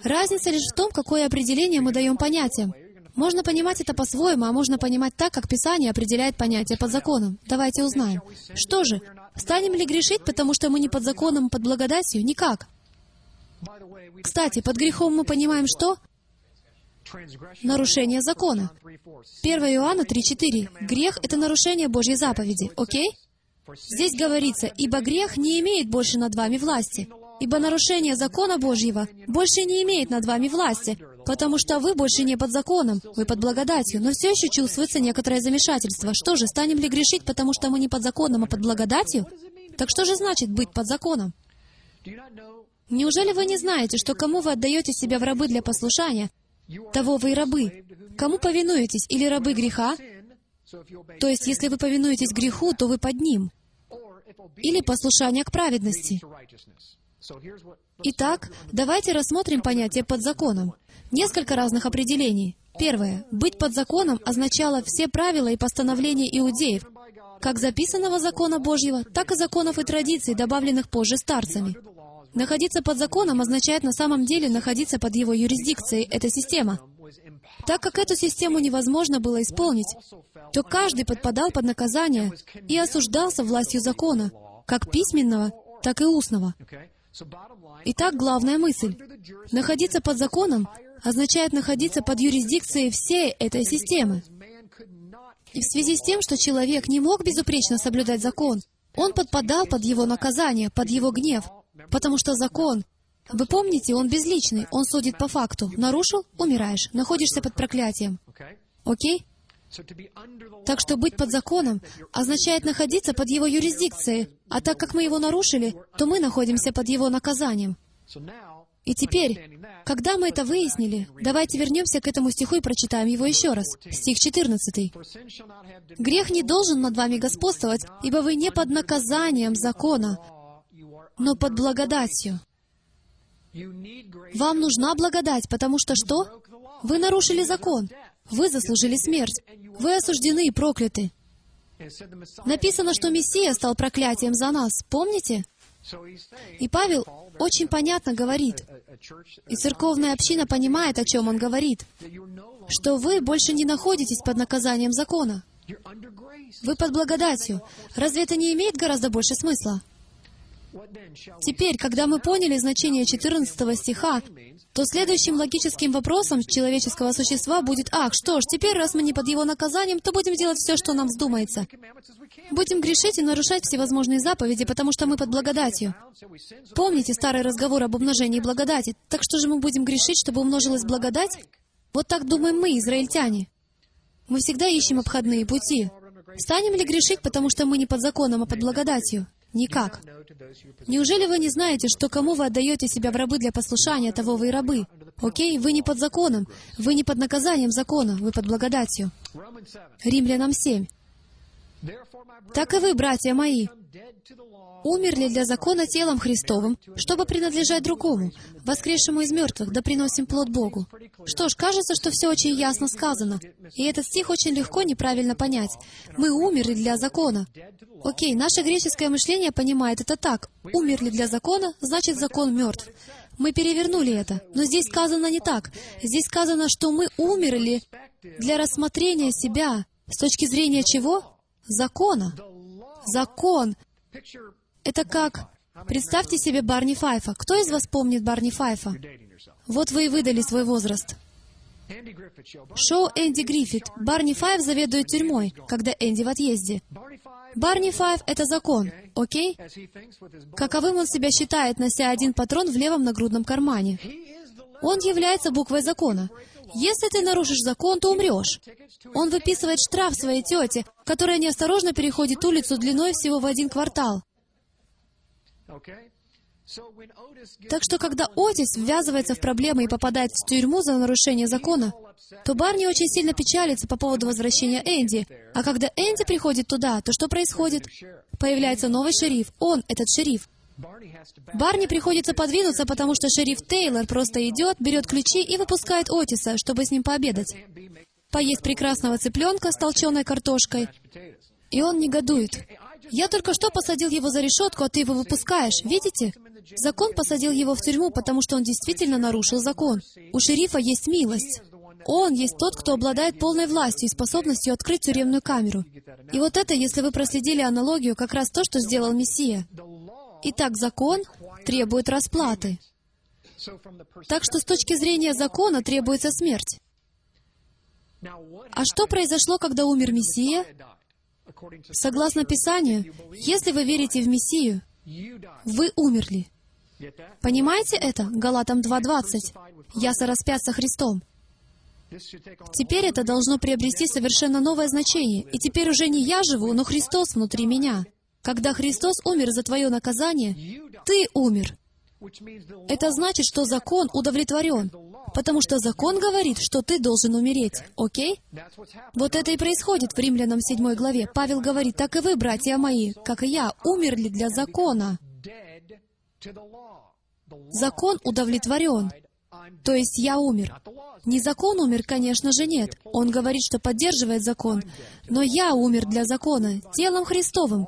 S2: Разница лишь в том, какое определение мы даем понятиям. Можно понимать это по-своему, а можно понимать так, как Писание определяет понятие под законом. Давайте узнаем. Что же, станем ли грешить, потому что мы не под законом, под благодатью? Никак. Кстати, под грехом мы понимаем что? Нарушение закона. 1 Иоанна 3.4. Грех — это нарушение Божьей заповеди, окей? Здесь говорится, «Ибо грех не имеет больше над вами власти, ибо нарушение закона Божьего больше не имеет над вами власти, потому что вы больше не под законом, вы под благодатью, но все еще чувствуется некоторое замешательство. Что же, станем ли грешить, потому что мы не под законом, а под благодатью? Так что же значит быть под законом? Неужели вы не знаете, что кому вы отдаете себя в рабы для послушания, того вы и рабы? Кому повинуетесь? Или рабы греха? То есть, если вы повинуетесь греху, то вы под ним. Или послушание к праведности. Итак, давайте рассмотрим понятие «под законом». Несколько разных определений. Первое. Быть под законом означало все правила и постановления иудеев, как записанного закона Божьего, так и законов и традиций, добавленных позже старцами. Находиться под законом означает на самом деле находиться под его юрисдикцией, эта система. Так как эту систему невозможно было исполнить, то каждый подпадал под наказание и осуждался властью закона, как письменного, так и устного. Итак, главная мысль. Находиться под законом означает находиться под юрисдикцией всей этой системы. И в связи с тем, что человек не мог безупречно соблюдать закон, он подпадал под его наказание, под его гнев, потому что закон, вы помните, он безличный, он судит по факту. Нарушил — умираешь, находишься под проклятием. Окей? Так что быть под законом означает находиться под его юрисдикцией, а так как мы его нарушили, то мы находимся под его наказанием. И теперь, когда мы это выяснили, давайте вернемся к этому стиху и прочитаем его еще раз. Стих 14. «Грех не должен над вами господствовать, ибо вы не под наказанием закона, но под благодатью». Вам нужна благодать, потому что что? Вы нарушили закон. Вы заслужили смерть. Вы осуждены и прокляты. Написано, что Мессия стал проклятием за нас. Помните? И Павел очень понятно говорит, и церковная община понимает, о чем он говорит, что вы больше не находитесь под наказанием закона. Вы под благодатью. Разве это не имеет гораздо больше смысла? Теперь, когда мы поняли значение 14 стиха, то следующим логическим вопросом человеческого существа будет, ах, что ж, теперь, раз мы не под его наказанием, то будем делать все, что нам вздумается. Будем грешить и нарушать всевозможные заповеди, потому что мы под благодатью. Помните старый разговор об умножении благодати? Так что же мы будем грешить, чтобы умножилась благодать? Вот так думаем мы, израильтяне. Мы всегда ищем обходные пути. Станем ли грешить, потому что мы не под законом, а под благодатью? Никак. Неужели вы не знаете, что кому вы отдаете себя в рабы для послушания, того вы и рабы? Окей? Вы не под законом. Вы не под наказанием закона. Вы под благодатью. Римлянам 7. Так и вы, братья мои, умерли для закона телом Христовым, чтобы принадлежать другому, воскресшему из мертвых, да приносим плод Богу. Что ж, кажется, что все очень ясно сказано. И этот стих очень легко неправильно понять. Мы умерли для закона. Окей, наше греческое мышление понимает это так. Умерли для закона, значит закон мертв. Мы перевернули это. Но здесь сказано не так. Здесь сказано, что мы умерли для рассмотрения себя с точки зрения чего? Закона. Закон. Это как... Представьте себе Барни Файфа. Кто из вас помнит Барни Файфа? Вот вы и выдали свой возраст. Шоу Энди Гриффит. Барни Файв заведует тюрьмой, когда Энди в отъезде. Барни Файв — это закон, окей? Каковым он себя считает, нося один патрон в левом нагрудном кармане? Он является буквой закона. Если ты нарушишь закон, то умрешь. Он выписывает штраф своей тете, которая неосторожно переходит улицу длиной всего в один квартал. Так что, когда Отис ввязывается в проблемы и попадает в тюрьму за нарушение закона, то Барни очень сильно печалится по поводу возвращения Энди. А когда Энди приходит туда, то что происходит? Появляется новый шериф. Он, этот шериф. Барни приходится подвинуться, потому что шериф Тейлор просто идет, берет ключи и выпускает Отиса, чтобы с ним пообедать. Поесть прекрасного цыпленка с толченой картошкой. И он негодует. Я только что посадил его за решетку, а ты его выпускаешь. Видите? Закон посадил его в тюрьму, потому что он действительно нарушил закон. У шерифа есть милость. Он есть тот, кто обладает полной властью и способностью открыть тюремную камеру. И вот это, если вы проследили аналогию, как раз то, что сделал Мессия. Итак, закон требует расплаты. Так что с точки зрения закона требуется смерть. А что произошло, когда умер Мессия? Согласно Писанию, если вы верите в Мессию, вы умерли. Понимаете это? Галатам 2.20. «Я сораспят со Христом». Теперь это должно приобрести совершенно новое значение. И теперь уже не я живу, но Христос внутри меня. Когда Христос умер за твое наказание, ты умер. Это значит, что закон удовлетворен, потому что закон говорит, что ты должен умереть, окей? Вот это и происходит в Римлянам 7 главе. Павел говорит, так и вы, братья мои, как и я, умерли для закона. Закон удовлетворен, то есть я умер. Не закон умер, конечно же, нет. Он говорит, что поддерживает закон. Но я умер для закона, телом Христовым.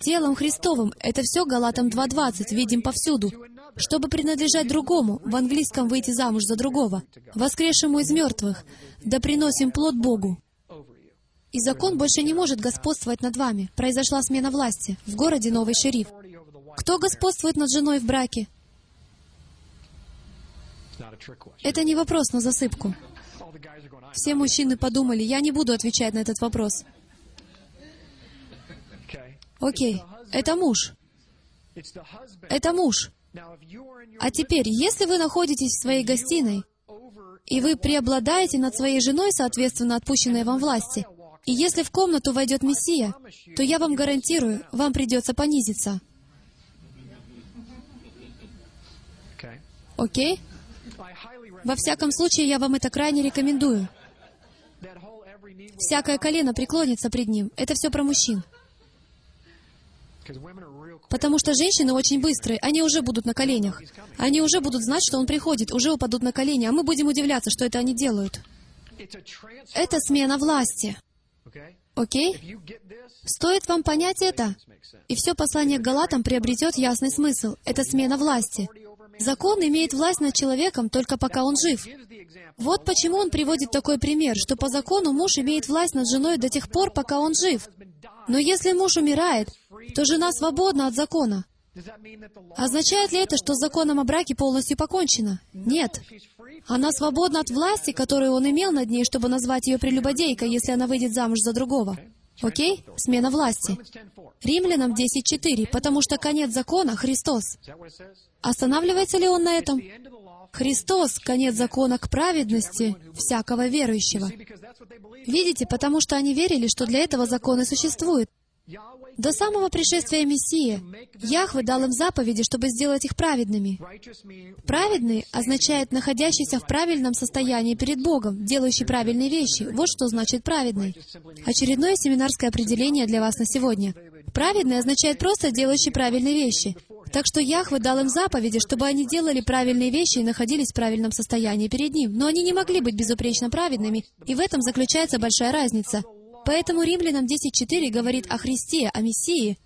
S2: Телом Христовым. Это все Галатам 2.20, видим повсюду. Чтобы принадлежать другому, в английском выйти замуж за другого, воскресшему из мертвых, да приносим плод Богу. И закон больше не может господствовать над вами. Произошла смена власти. В городе новый шериф. Кто господствует над женой в браке? Это не вопрос на засыпку. Все мужчины подумали, я не буду отвечать на этот вопрос. Окей, это муж. Это муж. А теперь, если вы находитесь в своей гостиной, и вы преобладаете над своей женой, соответственно, отпущенной вам власти, и если в комнату войдет Мессия, то я вам гарантирую, вам придется понизиться. Окей? Во всяком случае, я вам это крайне рекомендую. Всякое колено преклонится пред ним. Это все про мужчин. Потому что женщины очень быстрые, они уже будут на коленях. Они уже будут знать, что он приходит, уже упадут на колени, а мы будем удивляться, что это они делают. Это смена власти. Окей? Стоит вам понять это, и все послание к Галатам приобретет ясный смысл. Это смена власти. Закон имеет власть над человеком только пока он жив. Вот почему он приводит такой пример, что по закону муж имеет власть над женой до тех пор, пока он жив. Но если муж умирает, то жена свободна от закона. Означает ли это, что с законом о браке полностью покончено? Нет. Она свободна от власти, которую он имел над ней, чтобы назвать ее прелюбодейкой, если она выйдет замуж за другого. Окей? Смена власти. Римлянам 10.4, потому что конец закона — Христос. Останавливается ли он на этом? Христос — конец закона к праведности всякого верующего. Видите, потому что они верили, что для этого закон и существует. До самого пришествия Мессии Яхве дал им заповеди, чтобы сделать их праведными. Праведный означает находящийся в правильном состоянии перед Богом, делающий правильные вещи. Вот что значит праведный. Очередное семинарское определение для вас на сегодня. Праведный означает просто делающий правильные вещи. Так что Яхве дал им заповеди, чтобы они делали правильные вещи и находились в правильном состоянии перед Ним. Но они не могли быть безупречно праведными, и в этом заключается большая разница. Поэтому Римлянам 10.4 говорит о Христе, о Мессии,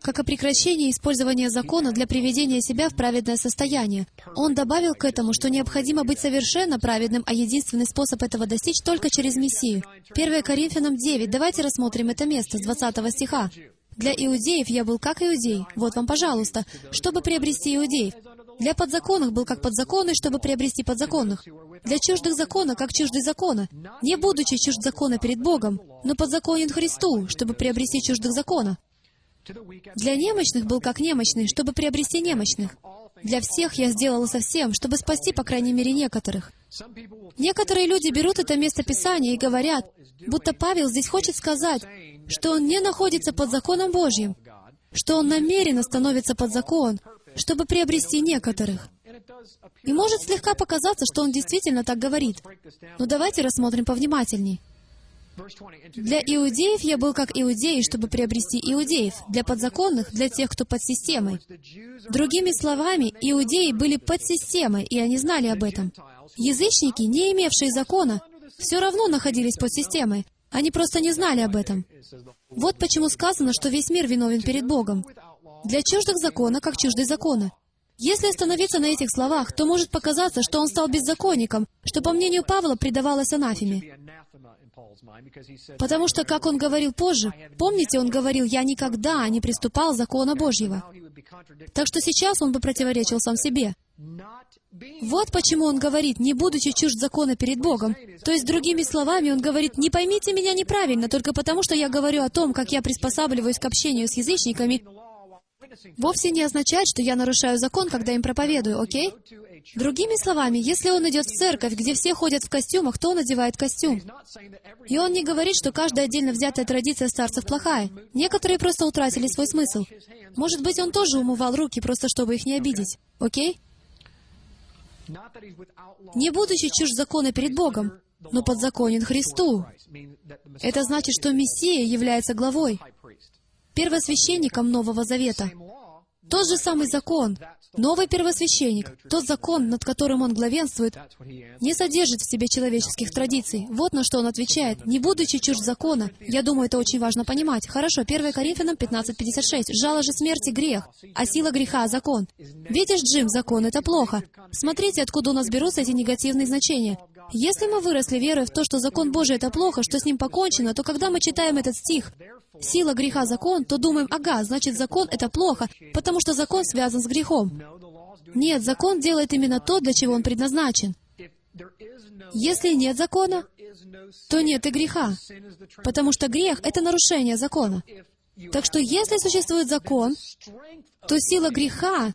S2: как о прекращении использования закона для приведения себя в праведное состояние. Он добавил к этому, что необходимо быть совершенно праведным, а единственный способ этого достичь только через Мессию. 1 Коринфянам 9. Давайте рассмотрим это место с 20 стиха. «Для иудеев я был как иудей». Вот вам, пожалуйста, чтобы приобрести иудеев. Для подзаконных был как подзаконный, чтобы приобрести подзаконных. Для чуждых закона, как чуждый закона, не будучи чужд закона перед Богом, но подзаконен Христу, чтобы приобрести чуждых закона. Для немощных был как немощный, чтобы приобрести немощных. Для всех я сделала совсем, чтобы спасти, по крайней мере, некоторых. Некоторые люди берут это место Писания и говорят, будто Павел здесь хочет сказать, что он не находится под законом Божьим, что он намеренно становится под закон, чтобы приобрести некоторых. И может слегка показаться, что он действительно так говорит. Но давайте рассмотрим повнимательней. Для иудеев я был как иудей, чтобы приобрести иудеев. Для подзаконных — для тех, кто под системой. Другими словами, иудеи были под системой, и они знали об этом. Язычники, не имевшие закона, все равно находились под системой. Они просто не знали об этом. Вот почему сказано, что весь мир виновен перед Богом. Для чуждых закона, как чуждый закона. Если остановиться на этих словах, то может показаться, что он стал беззаконником, что, по мнению Павла, предавалось анафеме. Потому что, как он говорил позже, помните, он говорил, «Я никогда не приступал закона Божьего». Так что сейчас он бы противоречил сам себе. Вот почему он говорит, не будучи чужд закона перед Богом. То есть, другими словами, он говорит, не поймите меня неправильно, только потому что я говорю о том, как я приспосабливаюсь к общению с язычниками, вовсе не означает, что я нарушаю закон, когда им проповедую, окей? Другими словами, если он идет в церковь, где все ходят в костюмах, то он одевает костюм. И он не говорит, что каждая отдельно взятая традиция старцев плохая. Некоторые просто утратили свой смысл. Может быть, он тоже умывал руки, просто чтобы их не обидеть. Окей? Не будучи чужд закона перед Богом, но подзаконен Христу. Это значит, что Мессия является главой первосвященником Нового Завета. Тот же самый закон, новый первосвященник, тот закон, над которым он главенствует, не содержит в себе человеческих традиций. Вот на что он отвечает. Не будучи чужд закона, я думаю, это очень важно понимать. Хорошо, 1 Коринфянам 15.56. Жало же смерти — грех, а сила греха — закон. Видишь, Джим, закон — это плохо. Смотрите, откуда у нас берутся эти негативные значения. Если мы выросли, веруя в то, что закон Божий — это плохо, что с ним покончено, то когда мы читаем этот стих, сила греха — закон, то думаем, ага, значит, закон — это плохо, потому что закон связан с грехом. Нет, закон делает именно то, для чего он предназначен. Если нет закона, то нет и греха, потому что грех — это нарушение закона. Так что если существует закон, то сила греха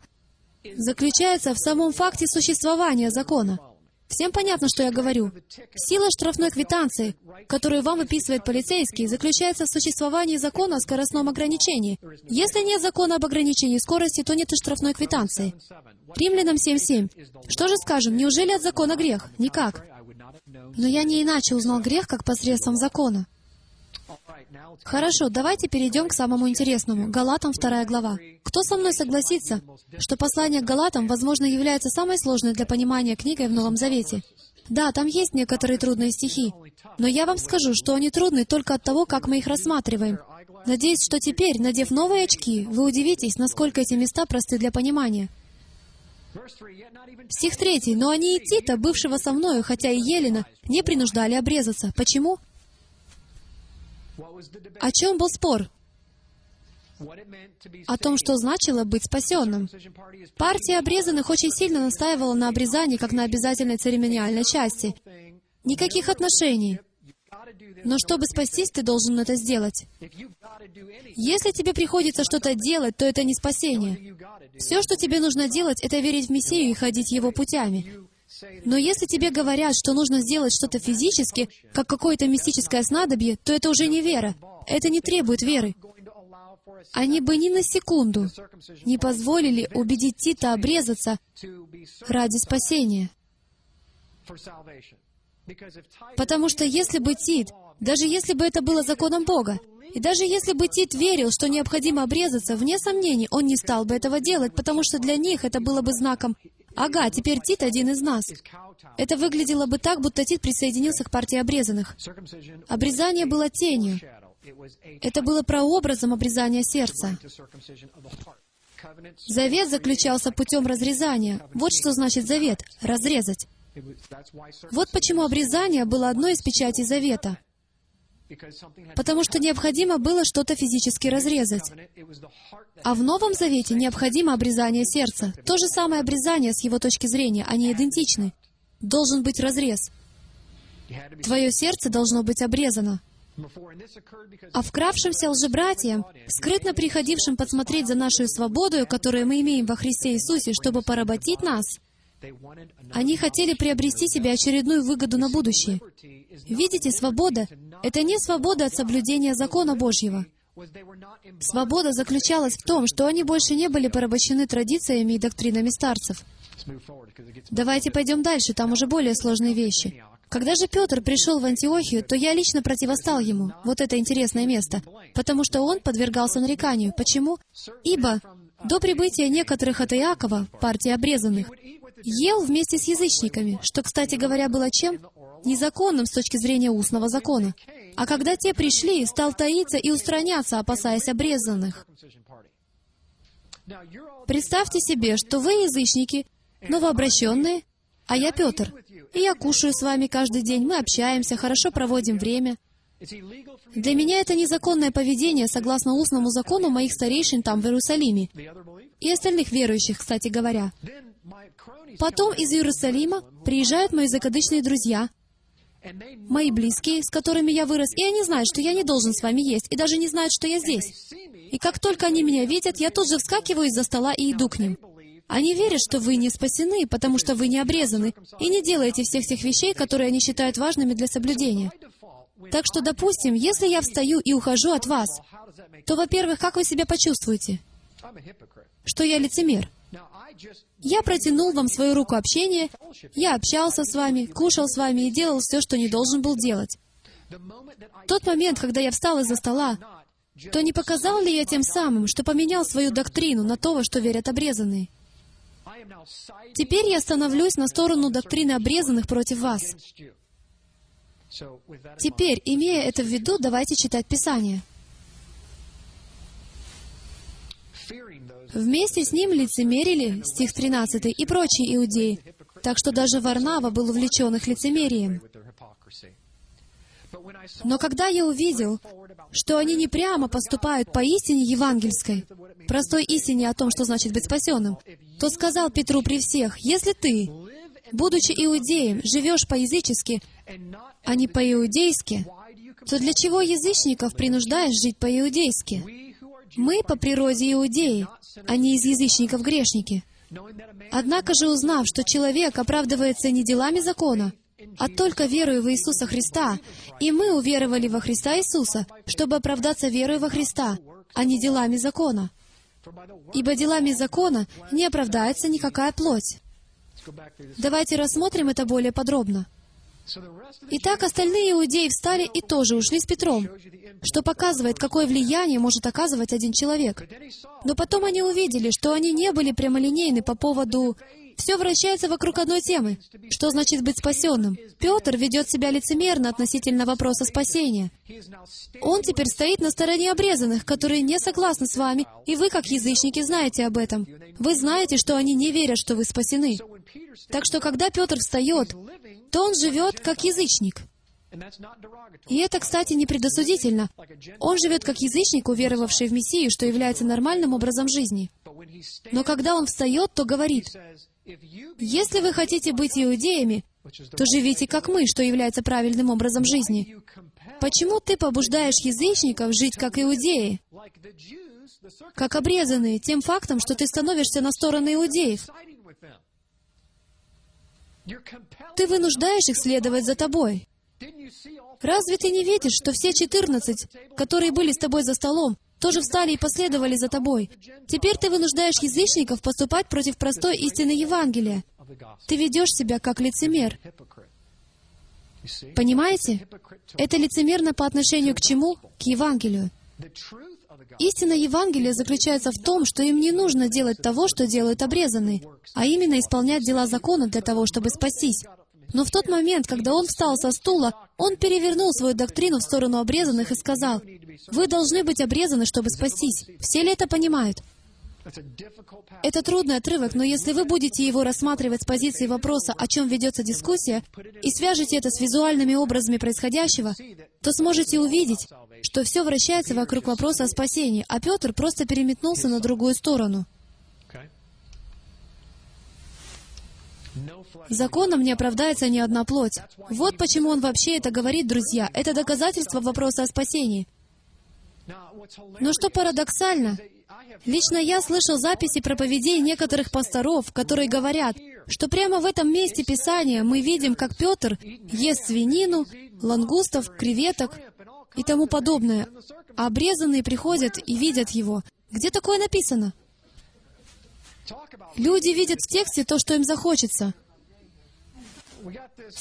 S2: заключается в самом факте существования закона. Всем понятно, что я говорю. Сила штрафной квитанции, которую вам выписывает полицейский, заключается в существовании закона о скоростном ограничении. Если нет закона об ограничении скорости, то нет и штрафной квитанции. Римлянам 7.7. Что же скажем, неужели от закона грех? Никак. Но я не иначе узнал грех, как посредством закона. Хорошо, давайте перейдем к самому интересному. Галатам 2 глава. Кто со мной согласится, что послание к Галатам, возможно, является самой сложной для понимания книгой в Новом Завете? Да, там есть некоторые трудные стихи, но я вам скажу, что они трудны только от того, как мы их рассматриваем. Надеюсь, что теперь, надев новые очки, вы удивитесь, насколько эти места просты для понимания. Стих третий. «Но они и Тита, бывшего со мною, хотя и Елена, не принуждали обрезаться». Почему? О чем был спор? О том, что значило быть спасенным. Партия обрезанных очень сильно настаивала на обрезании, как на обязательной церемониальной части. Никаких отношений. Но чтобы спастись, ты должен это сделать. Если тебе приходится что-то делать, то это не спасение. Все, что тебе нужно делать, это верить в Мессию и ходить Его путями. Но если тебе говорят, что нужно сделать что-то физически, как какое-то мистическое снадобье, то это уже не вера. Это не требует веры. Они бы ни на секунду не позволили убедить Тита обрезаться ради спасения. Потому что если бы Тит, даже если бы это было законом Бога, и даже если бы Тит верил, что необходимо обрезаться, вне сомнений, он не стал бы этого делать, потому что для них это было бы знаком «Ага, теперь Тит один из нас». Это выглядело бы так, будто Тит присоединился к партии обрезанных. Обрезание было тенью. Это было прообразом обрезания сердца. Завет заключался путем разрезания. Вот что значит завет — разрезать. Вот почему обрезание было одной из печатей завета. Потому что необходимо было что-то физически разрезать. А в Новом Завете необходимо обрезание сердца. То же самое обрезание с его точки зрения, они идентичны. Должен быть разрез. Твое сердце должно быть обрезано. А вкравшимся лжебратьям, скрытно приходившим подсмотреть за нашу свободу, которую мы имеем во Христе Иисусе, чтобы поработить нас, они хотели приобрести себе очередную выгоду на будущее. Видите, свобода — это не свобода от соблюдения закона Божьего. Свобода заключалась в том, что они больше не были порабощены традициями и доктринами старцев. Давайте пойдем дальше, там уже более сложные вещи. Когда же Петр пришел в Антиохию, то я лично противостал ему. Вот это интересное место. Потому что он подвергался нареканию. Почему? Ибо до прибытия некоторых от Иакова, партии обрезанных, ел вместе с язычниками, что, кстати говоря, было чем? Незаконным с точки зрения устного закона. А когда те пришли, стал таиться и устраняться, опасаясь обрезанных. Представьте себе, что вы язычники, новообращенные, а я Петр. И я кушаю с вами каждый день, мы общаемся, хорошо проводим время. Для меня это незаконное поведение согласно устному закону моих старейшин там, в Иерусалиме. И остальных верующих, кстати говоря. Потом из Иерусалима приезжают мои закадычные друзья, мои близкие, с которыми я вырос, и они знают, что я не должен с вами есть, и даже не знают, что я здесь. И как только они меня видят, я тут же вскакиваю из-за стола и иду к ним. Они верят, что вы не спасены, потому что вы не обрезаны, и не делаете всех тех вещей, которые они считают важными для соблюдения. Так что, допустим, если я встаю и ухожу от вас, то, во-первых, как вы себя почувствуете? Что я лицемер. Я протянул вам свою руку общения, я общался с вами, кушал с вами и делал все, что не должен был делать. Тот момент, когда я встал из-за стола, то не показал ли я тем самым, что поменял свою доктрину на то, во что верят обрезанные? Теперь я становлюсь на сторону доктрины обрезанных против вас. Теперь, имея это в виду, давайте читать Писание. Вместе с ним лицемерили, стих 13, и прочие иудеи, так что даже Варнава был увлечен их лицемерием. Но когда я увидел, что они не прямо поступают по истине евангельской, простой истине о том, что значит быть спасенным, то сказал Петру при всех, «Если ты, будучи иудеем, живешь по-язычески, а не по-иудейски, то для чего язычников принуждаешь жить по-иудейски? Мы по природе иудеи, а не из язычников грешники. Однако же, узнав, что человек оправдывается не делами закона, а только верою в Иисуса Христа, и мы уверовали во Христа Иисуса, чтобы оправдаться верою во Христа, а не делами закона. Ибо делами закона не оправдается никакая плоть. Давайте рассмотрим это более подробно. Итак, остальные иудеи встали и тоже ушли с Петром, что показывает, какое влияние может оказывать один человек. Но потом они увидели, что они не были прямолинейны по поводу все вращается вокруг одной темы. Что значит быть спасенным? Петр ведет себя лицемерно относительно вопроса спасения. Он теперь стоит на стороне обрезанных, которые не согласны с вами, и вы, как язычники, знаете об этом. Вы знаете, что они не верят, что вы спасены. Так что, когда Петр встает, то он живет как язычник. И это, кстати, не предосудительно. Он живет как язычник, уверовавший в Мессию, что является нормальным образом жизни. Но когда он встает, то говорит, если вы хотите быть иудеями, то живите как мы, что является правильным образом жизни. Почему ты побуждаешь язычников жить как иудеи, как обрезанные, тем фактом, что ты становишься на сторону иудеев? Ты вынуждаешь их следовать за тобой. Разве ты не видишь, что все четырнадцать, которые были с тобой за столом, тоже встали и последовали за тобой. Теперь ты вынуждаешь язычников поступать против простой истины Евангелия. Ты ведешь себя как лицемер. Понимаете? Это лицемерно по отношению к чему? К Евангелию. Истина Евангелия заключается в том, что им не нужно делать того, что делают обрезанные, а именно исполнять дела закона для того, чтобы спастись. Но в тот момент, когда он встал со стула, он перевернул свою доктрину в сторону обрезанных и сказал, «Вы должны быть обрезаны, чтобы спастись». Все ли это понимают? Это трудный отрывок, но если вы будете его рассматривать с позиции вопроса, о чем ведется дискуссия, и свяжете это с визуальными образами происходящего, то сможете увидеть, что все вращается вокруг вопроса о спасении, а Петр просто переметнулся на другую сторону. Законом не оправдается ни одна плоть. Вот почему он вообще это говорит, друзья. Это доказательство вопроса о спасении. Но что парадоксально, лично я слышал записи проповедей некоторых пасторов, которые говорят, что прямо в этом месте Писания мы видим, как Петр ест свинину, лангустов, креветок и тому подобное, а обрезанные приходят и видят его. Где такое написано? Люди видят в тексте то, что им захочется.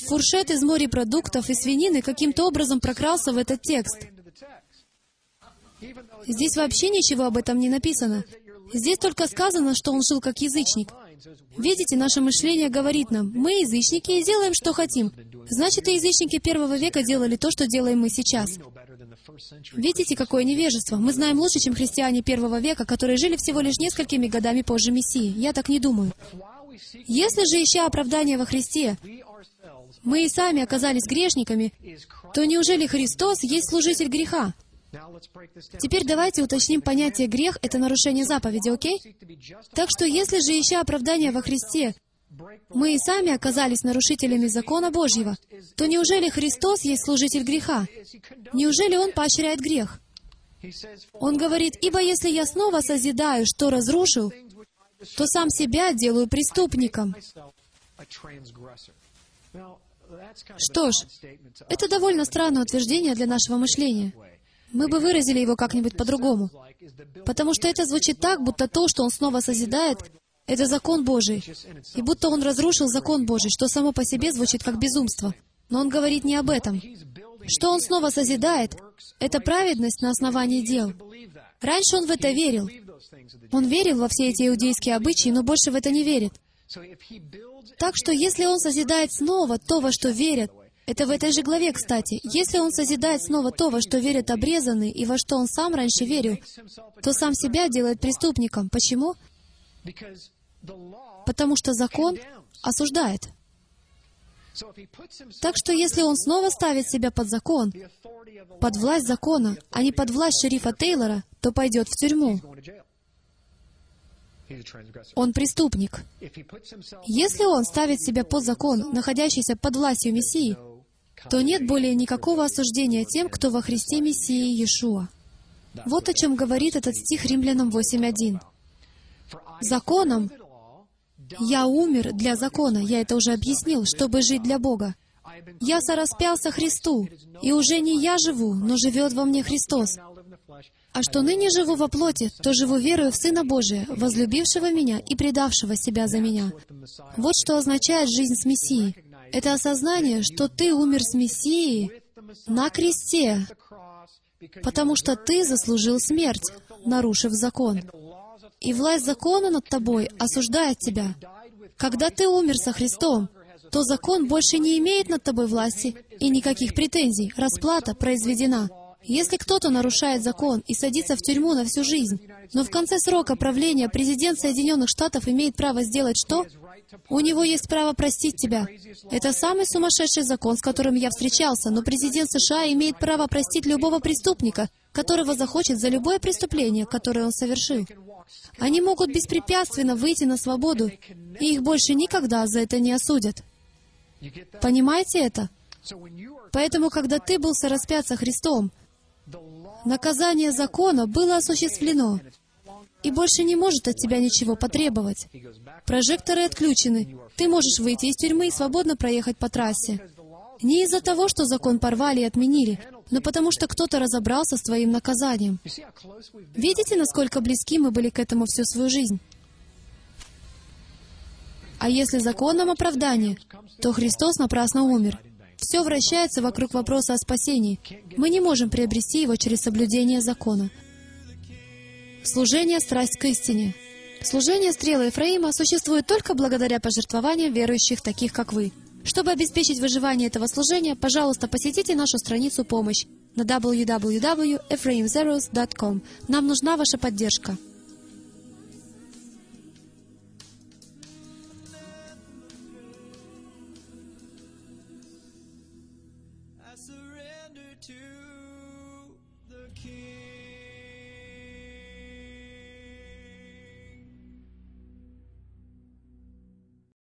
S2: Фуршет из морепродуктов и свинины каким-то образом прокрался в этот текст. Здесь вообще ничего об этом не написано. Здесь только сказано, что он жил как язычник. Видите, наше мышление говорит нам, мы язычники и делаем, что хотим. Значит, и язычники первого века делали то, что делаем мы сейчас. Видите, какое невежество? Мы знаем лучше, чем христиане первого века, которые жили всего лишь несколькими годами позже Мессии. Я так не думаю. Если же, ища оправдания во Христе, мы и сами оказались грешниками, то неужели Христос есть служитель греха? Теперь давайте уточним понятие «грех» — это нарушение заповеди, окей? Так что если же, ища оправдания во Христе, мы и сами оказались нарушителями закона Божьего, то неужели Христос есть служитель греха? Неужели Он поощряет грех? Он говорит, «Ибо если я снова созидаю, что разрушил, то сам себя делаю преступником». Что ж, это довольно странное утверждение для нашего мышления. Мы бы выразили его как-нибудь по-другому. Потому что это звучит так, будто то, что он снова созидает, это закон Божий. И будто он разрушил закон Божий, что само по себе звучит как безумство. Но он говорит не об этом. Что он снова созидает, это праведность на основании дел. Раньше он в это верил. Он верил во все эти иудейские обычаи, но больше в это не верит. Так что если он созидает снова то, во что верят, это в этой же главе, кстати, если он созидает снова то, во что верят обрезанные, и во что он сам раньше верил, то сам себя делает преступником. Почему? Потому что закон осуждает. Так что если он снова ставит себя под закон, под власть закона, а не под власть шерифа Тейлора, то пойдет в тюрьму. Он преступник. Если он ставит себя под закон, находящийся под властью Мессии, то нет более никакого осуждения тем, кто во Христе Мессии Иешуа. Вот о чем говорит этот стих Римлянам 8.1. «Законом я умер для закона, я это уже объяснил, чтобы жить для Бога. Я сораспялся Христу, и уже не я живу, но живет во мне Христос. А что ныне живу во плоти, то живу верою в Сына Божия, возлюбившего меня и предавшего себя за меня. Вот что означает жизнь с Мессией. Это осознание, что ты умер с Мессией на кресте, потому что ты заслужил смерть, нарушив закон. И власть закона над тобой осуждает тебя. Когда ты умер со Христом, то закон больше не имеет над тобой власти и никаких претензий. Расплата произведена. Если кто-то нарушает закон и садится в тюрьму на всю жизнь, но в конце срока правления президент Соединенных Штатов имеет право сделать что? У него есть право простить тебя. Это самый сумасшедший закон, с которым я встречался, но президент США имеет право простить любого преступника, которого захочет за любое преступление, которое он совершил. Они могут беспрепятственно выйти на свободу, и их больше никогда за это не осудят. Понимаете это? Поэтому, когда ты был сораспят со Христом, наказание закона было осуществлено и больше не может от тебя ничего потребовать. Прожекторы отключены. Ты можешь выйти из тюрьмы и свободно проехать по трассе. Не из-за того, что закон порвали и отменили, но потому что кто-то разобрался с твоим наказанием. Видите, насколько близки мы были к этому всю свою жизнь? А если законом оправдание, то Христос напрасно умер. Все вращается вокруг вопроса о спасении. Мы не можем приобрести его через соблюдение закона. Служение — страсть к истине. Служение стрелы Ефраима существует только благодаря пожертвованиям верующих, таких как вы. Чтобы обеспечить выживание этого служения, пожалуйста, посетите нашу страницу «Помощь» на www.ephraimzeros.com. Нам нужна ваша поддержка.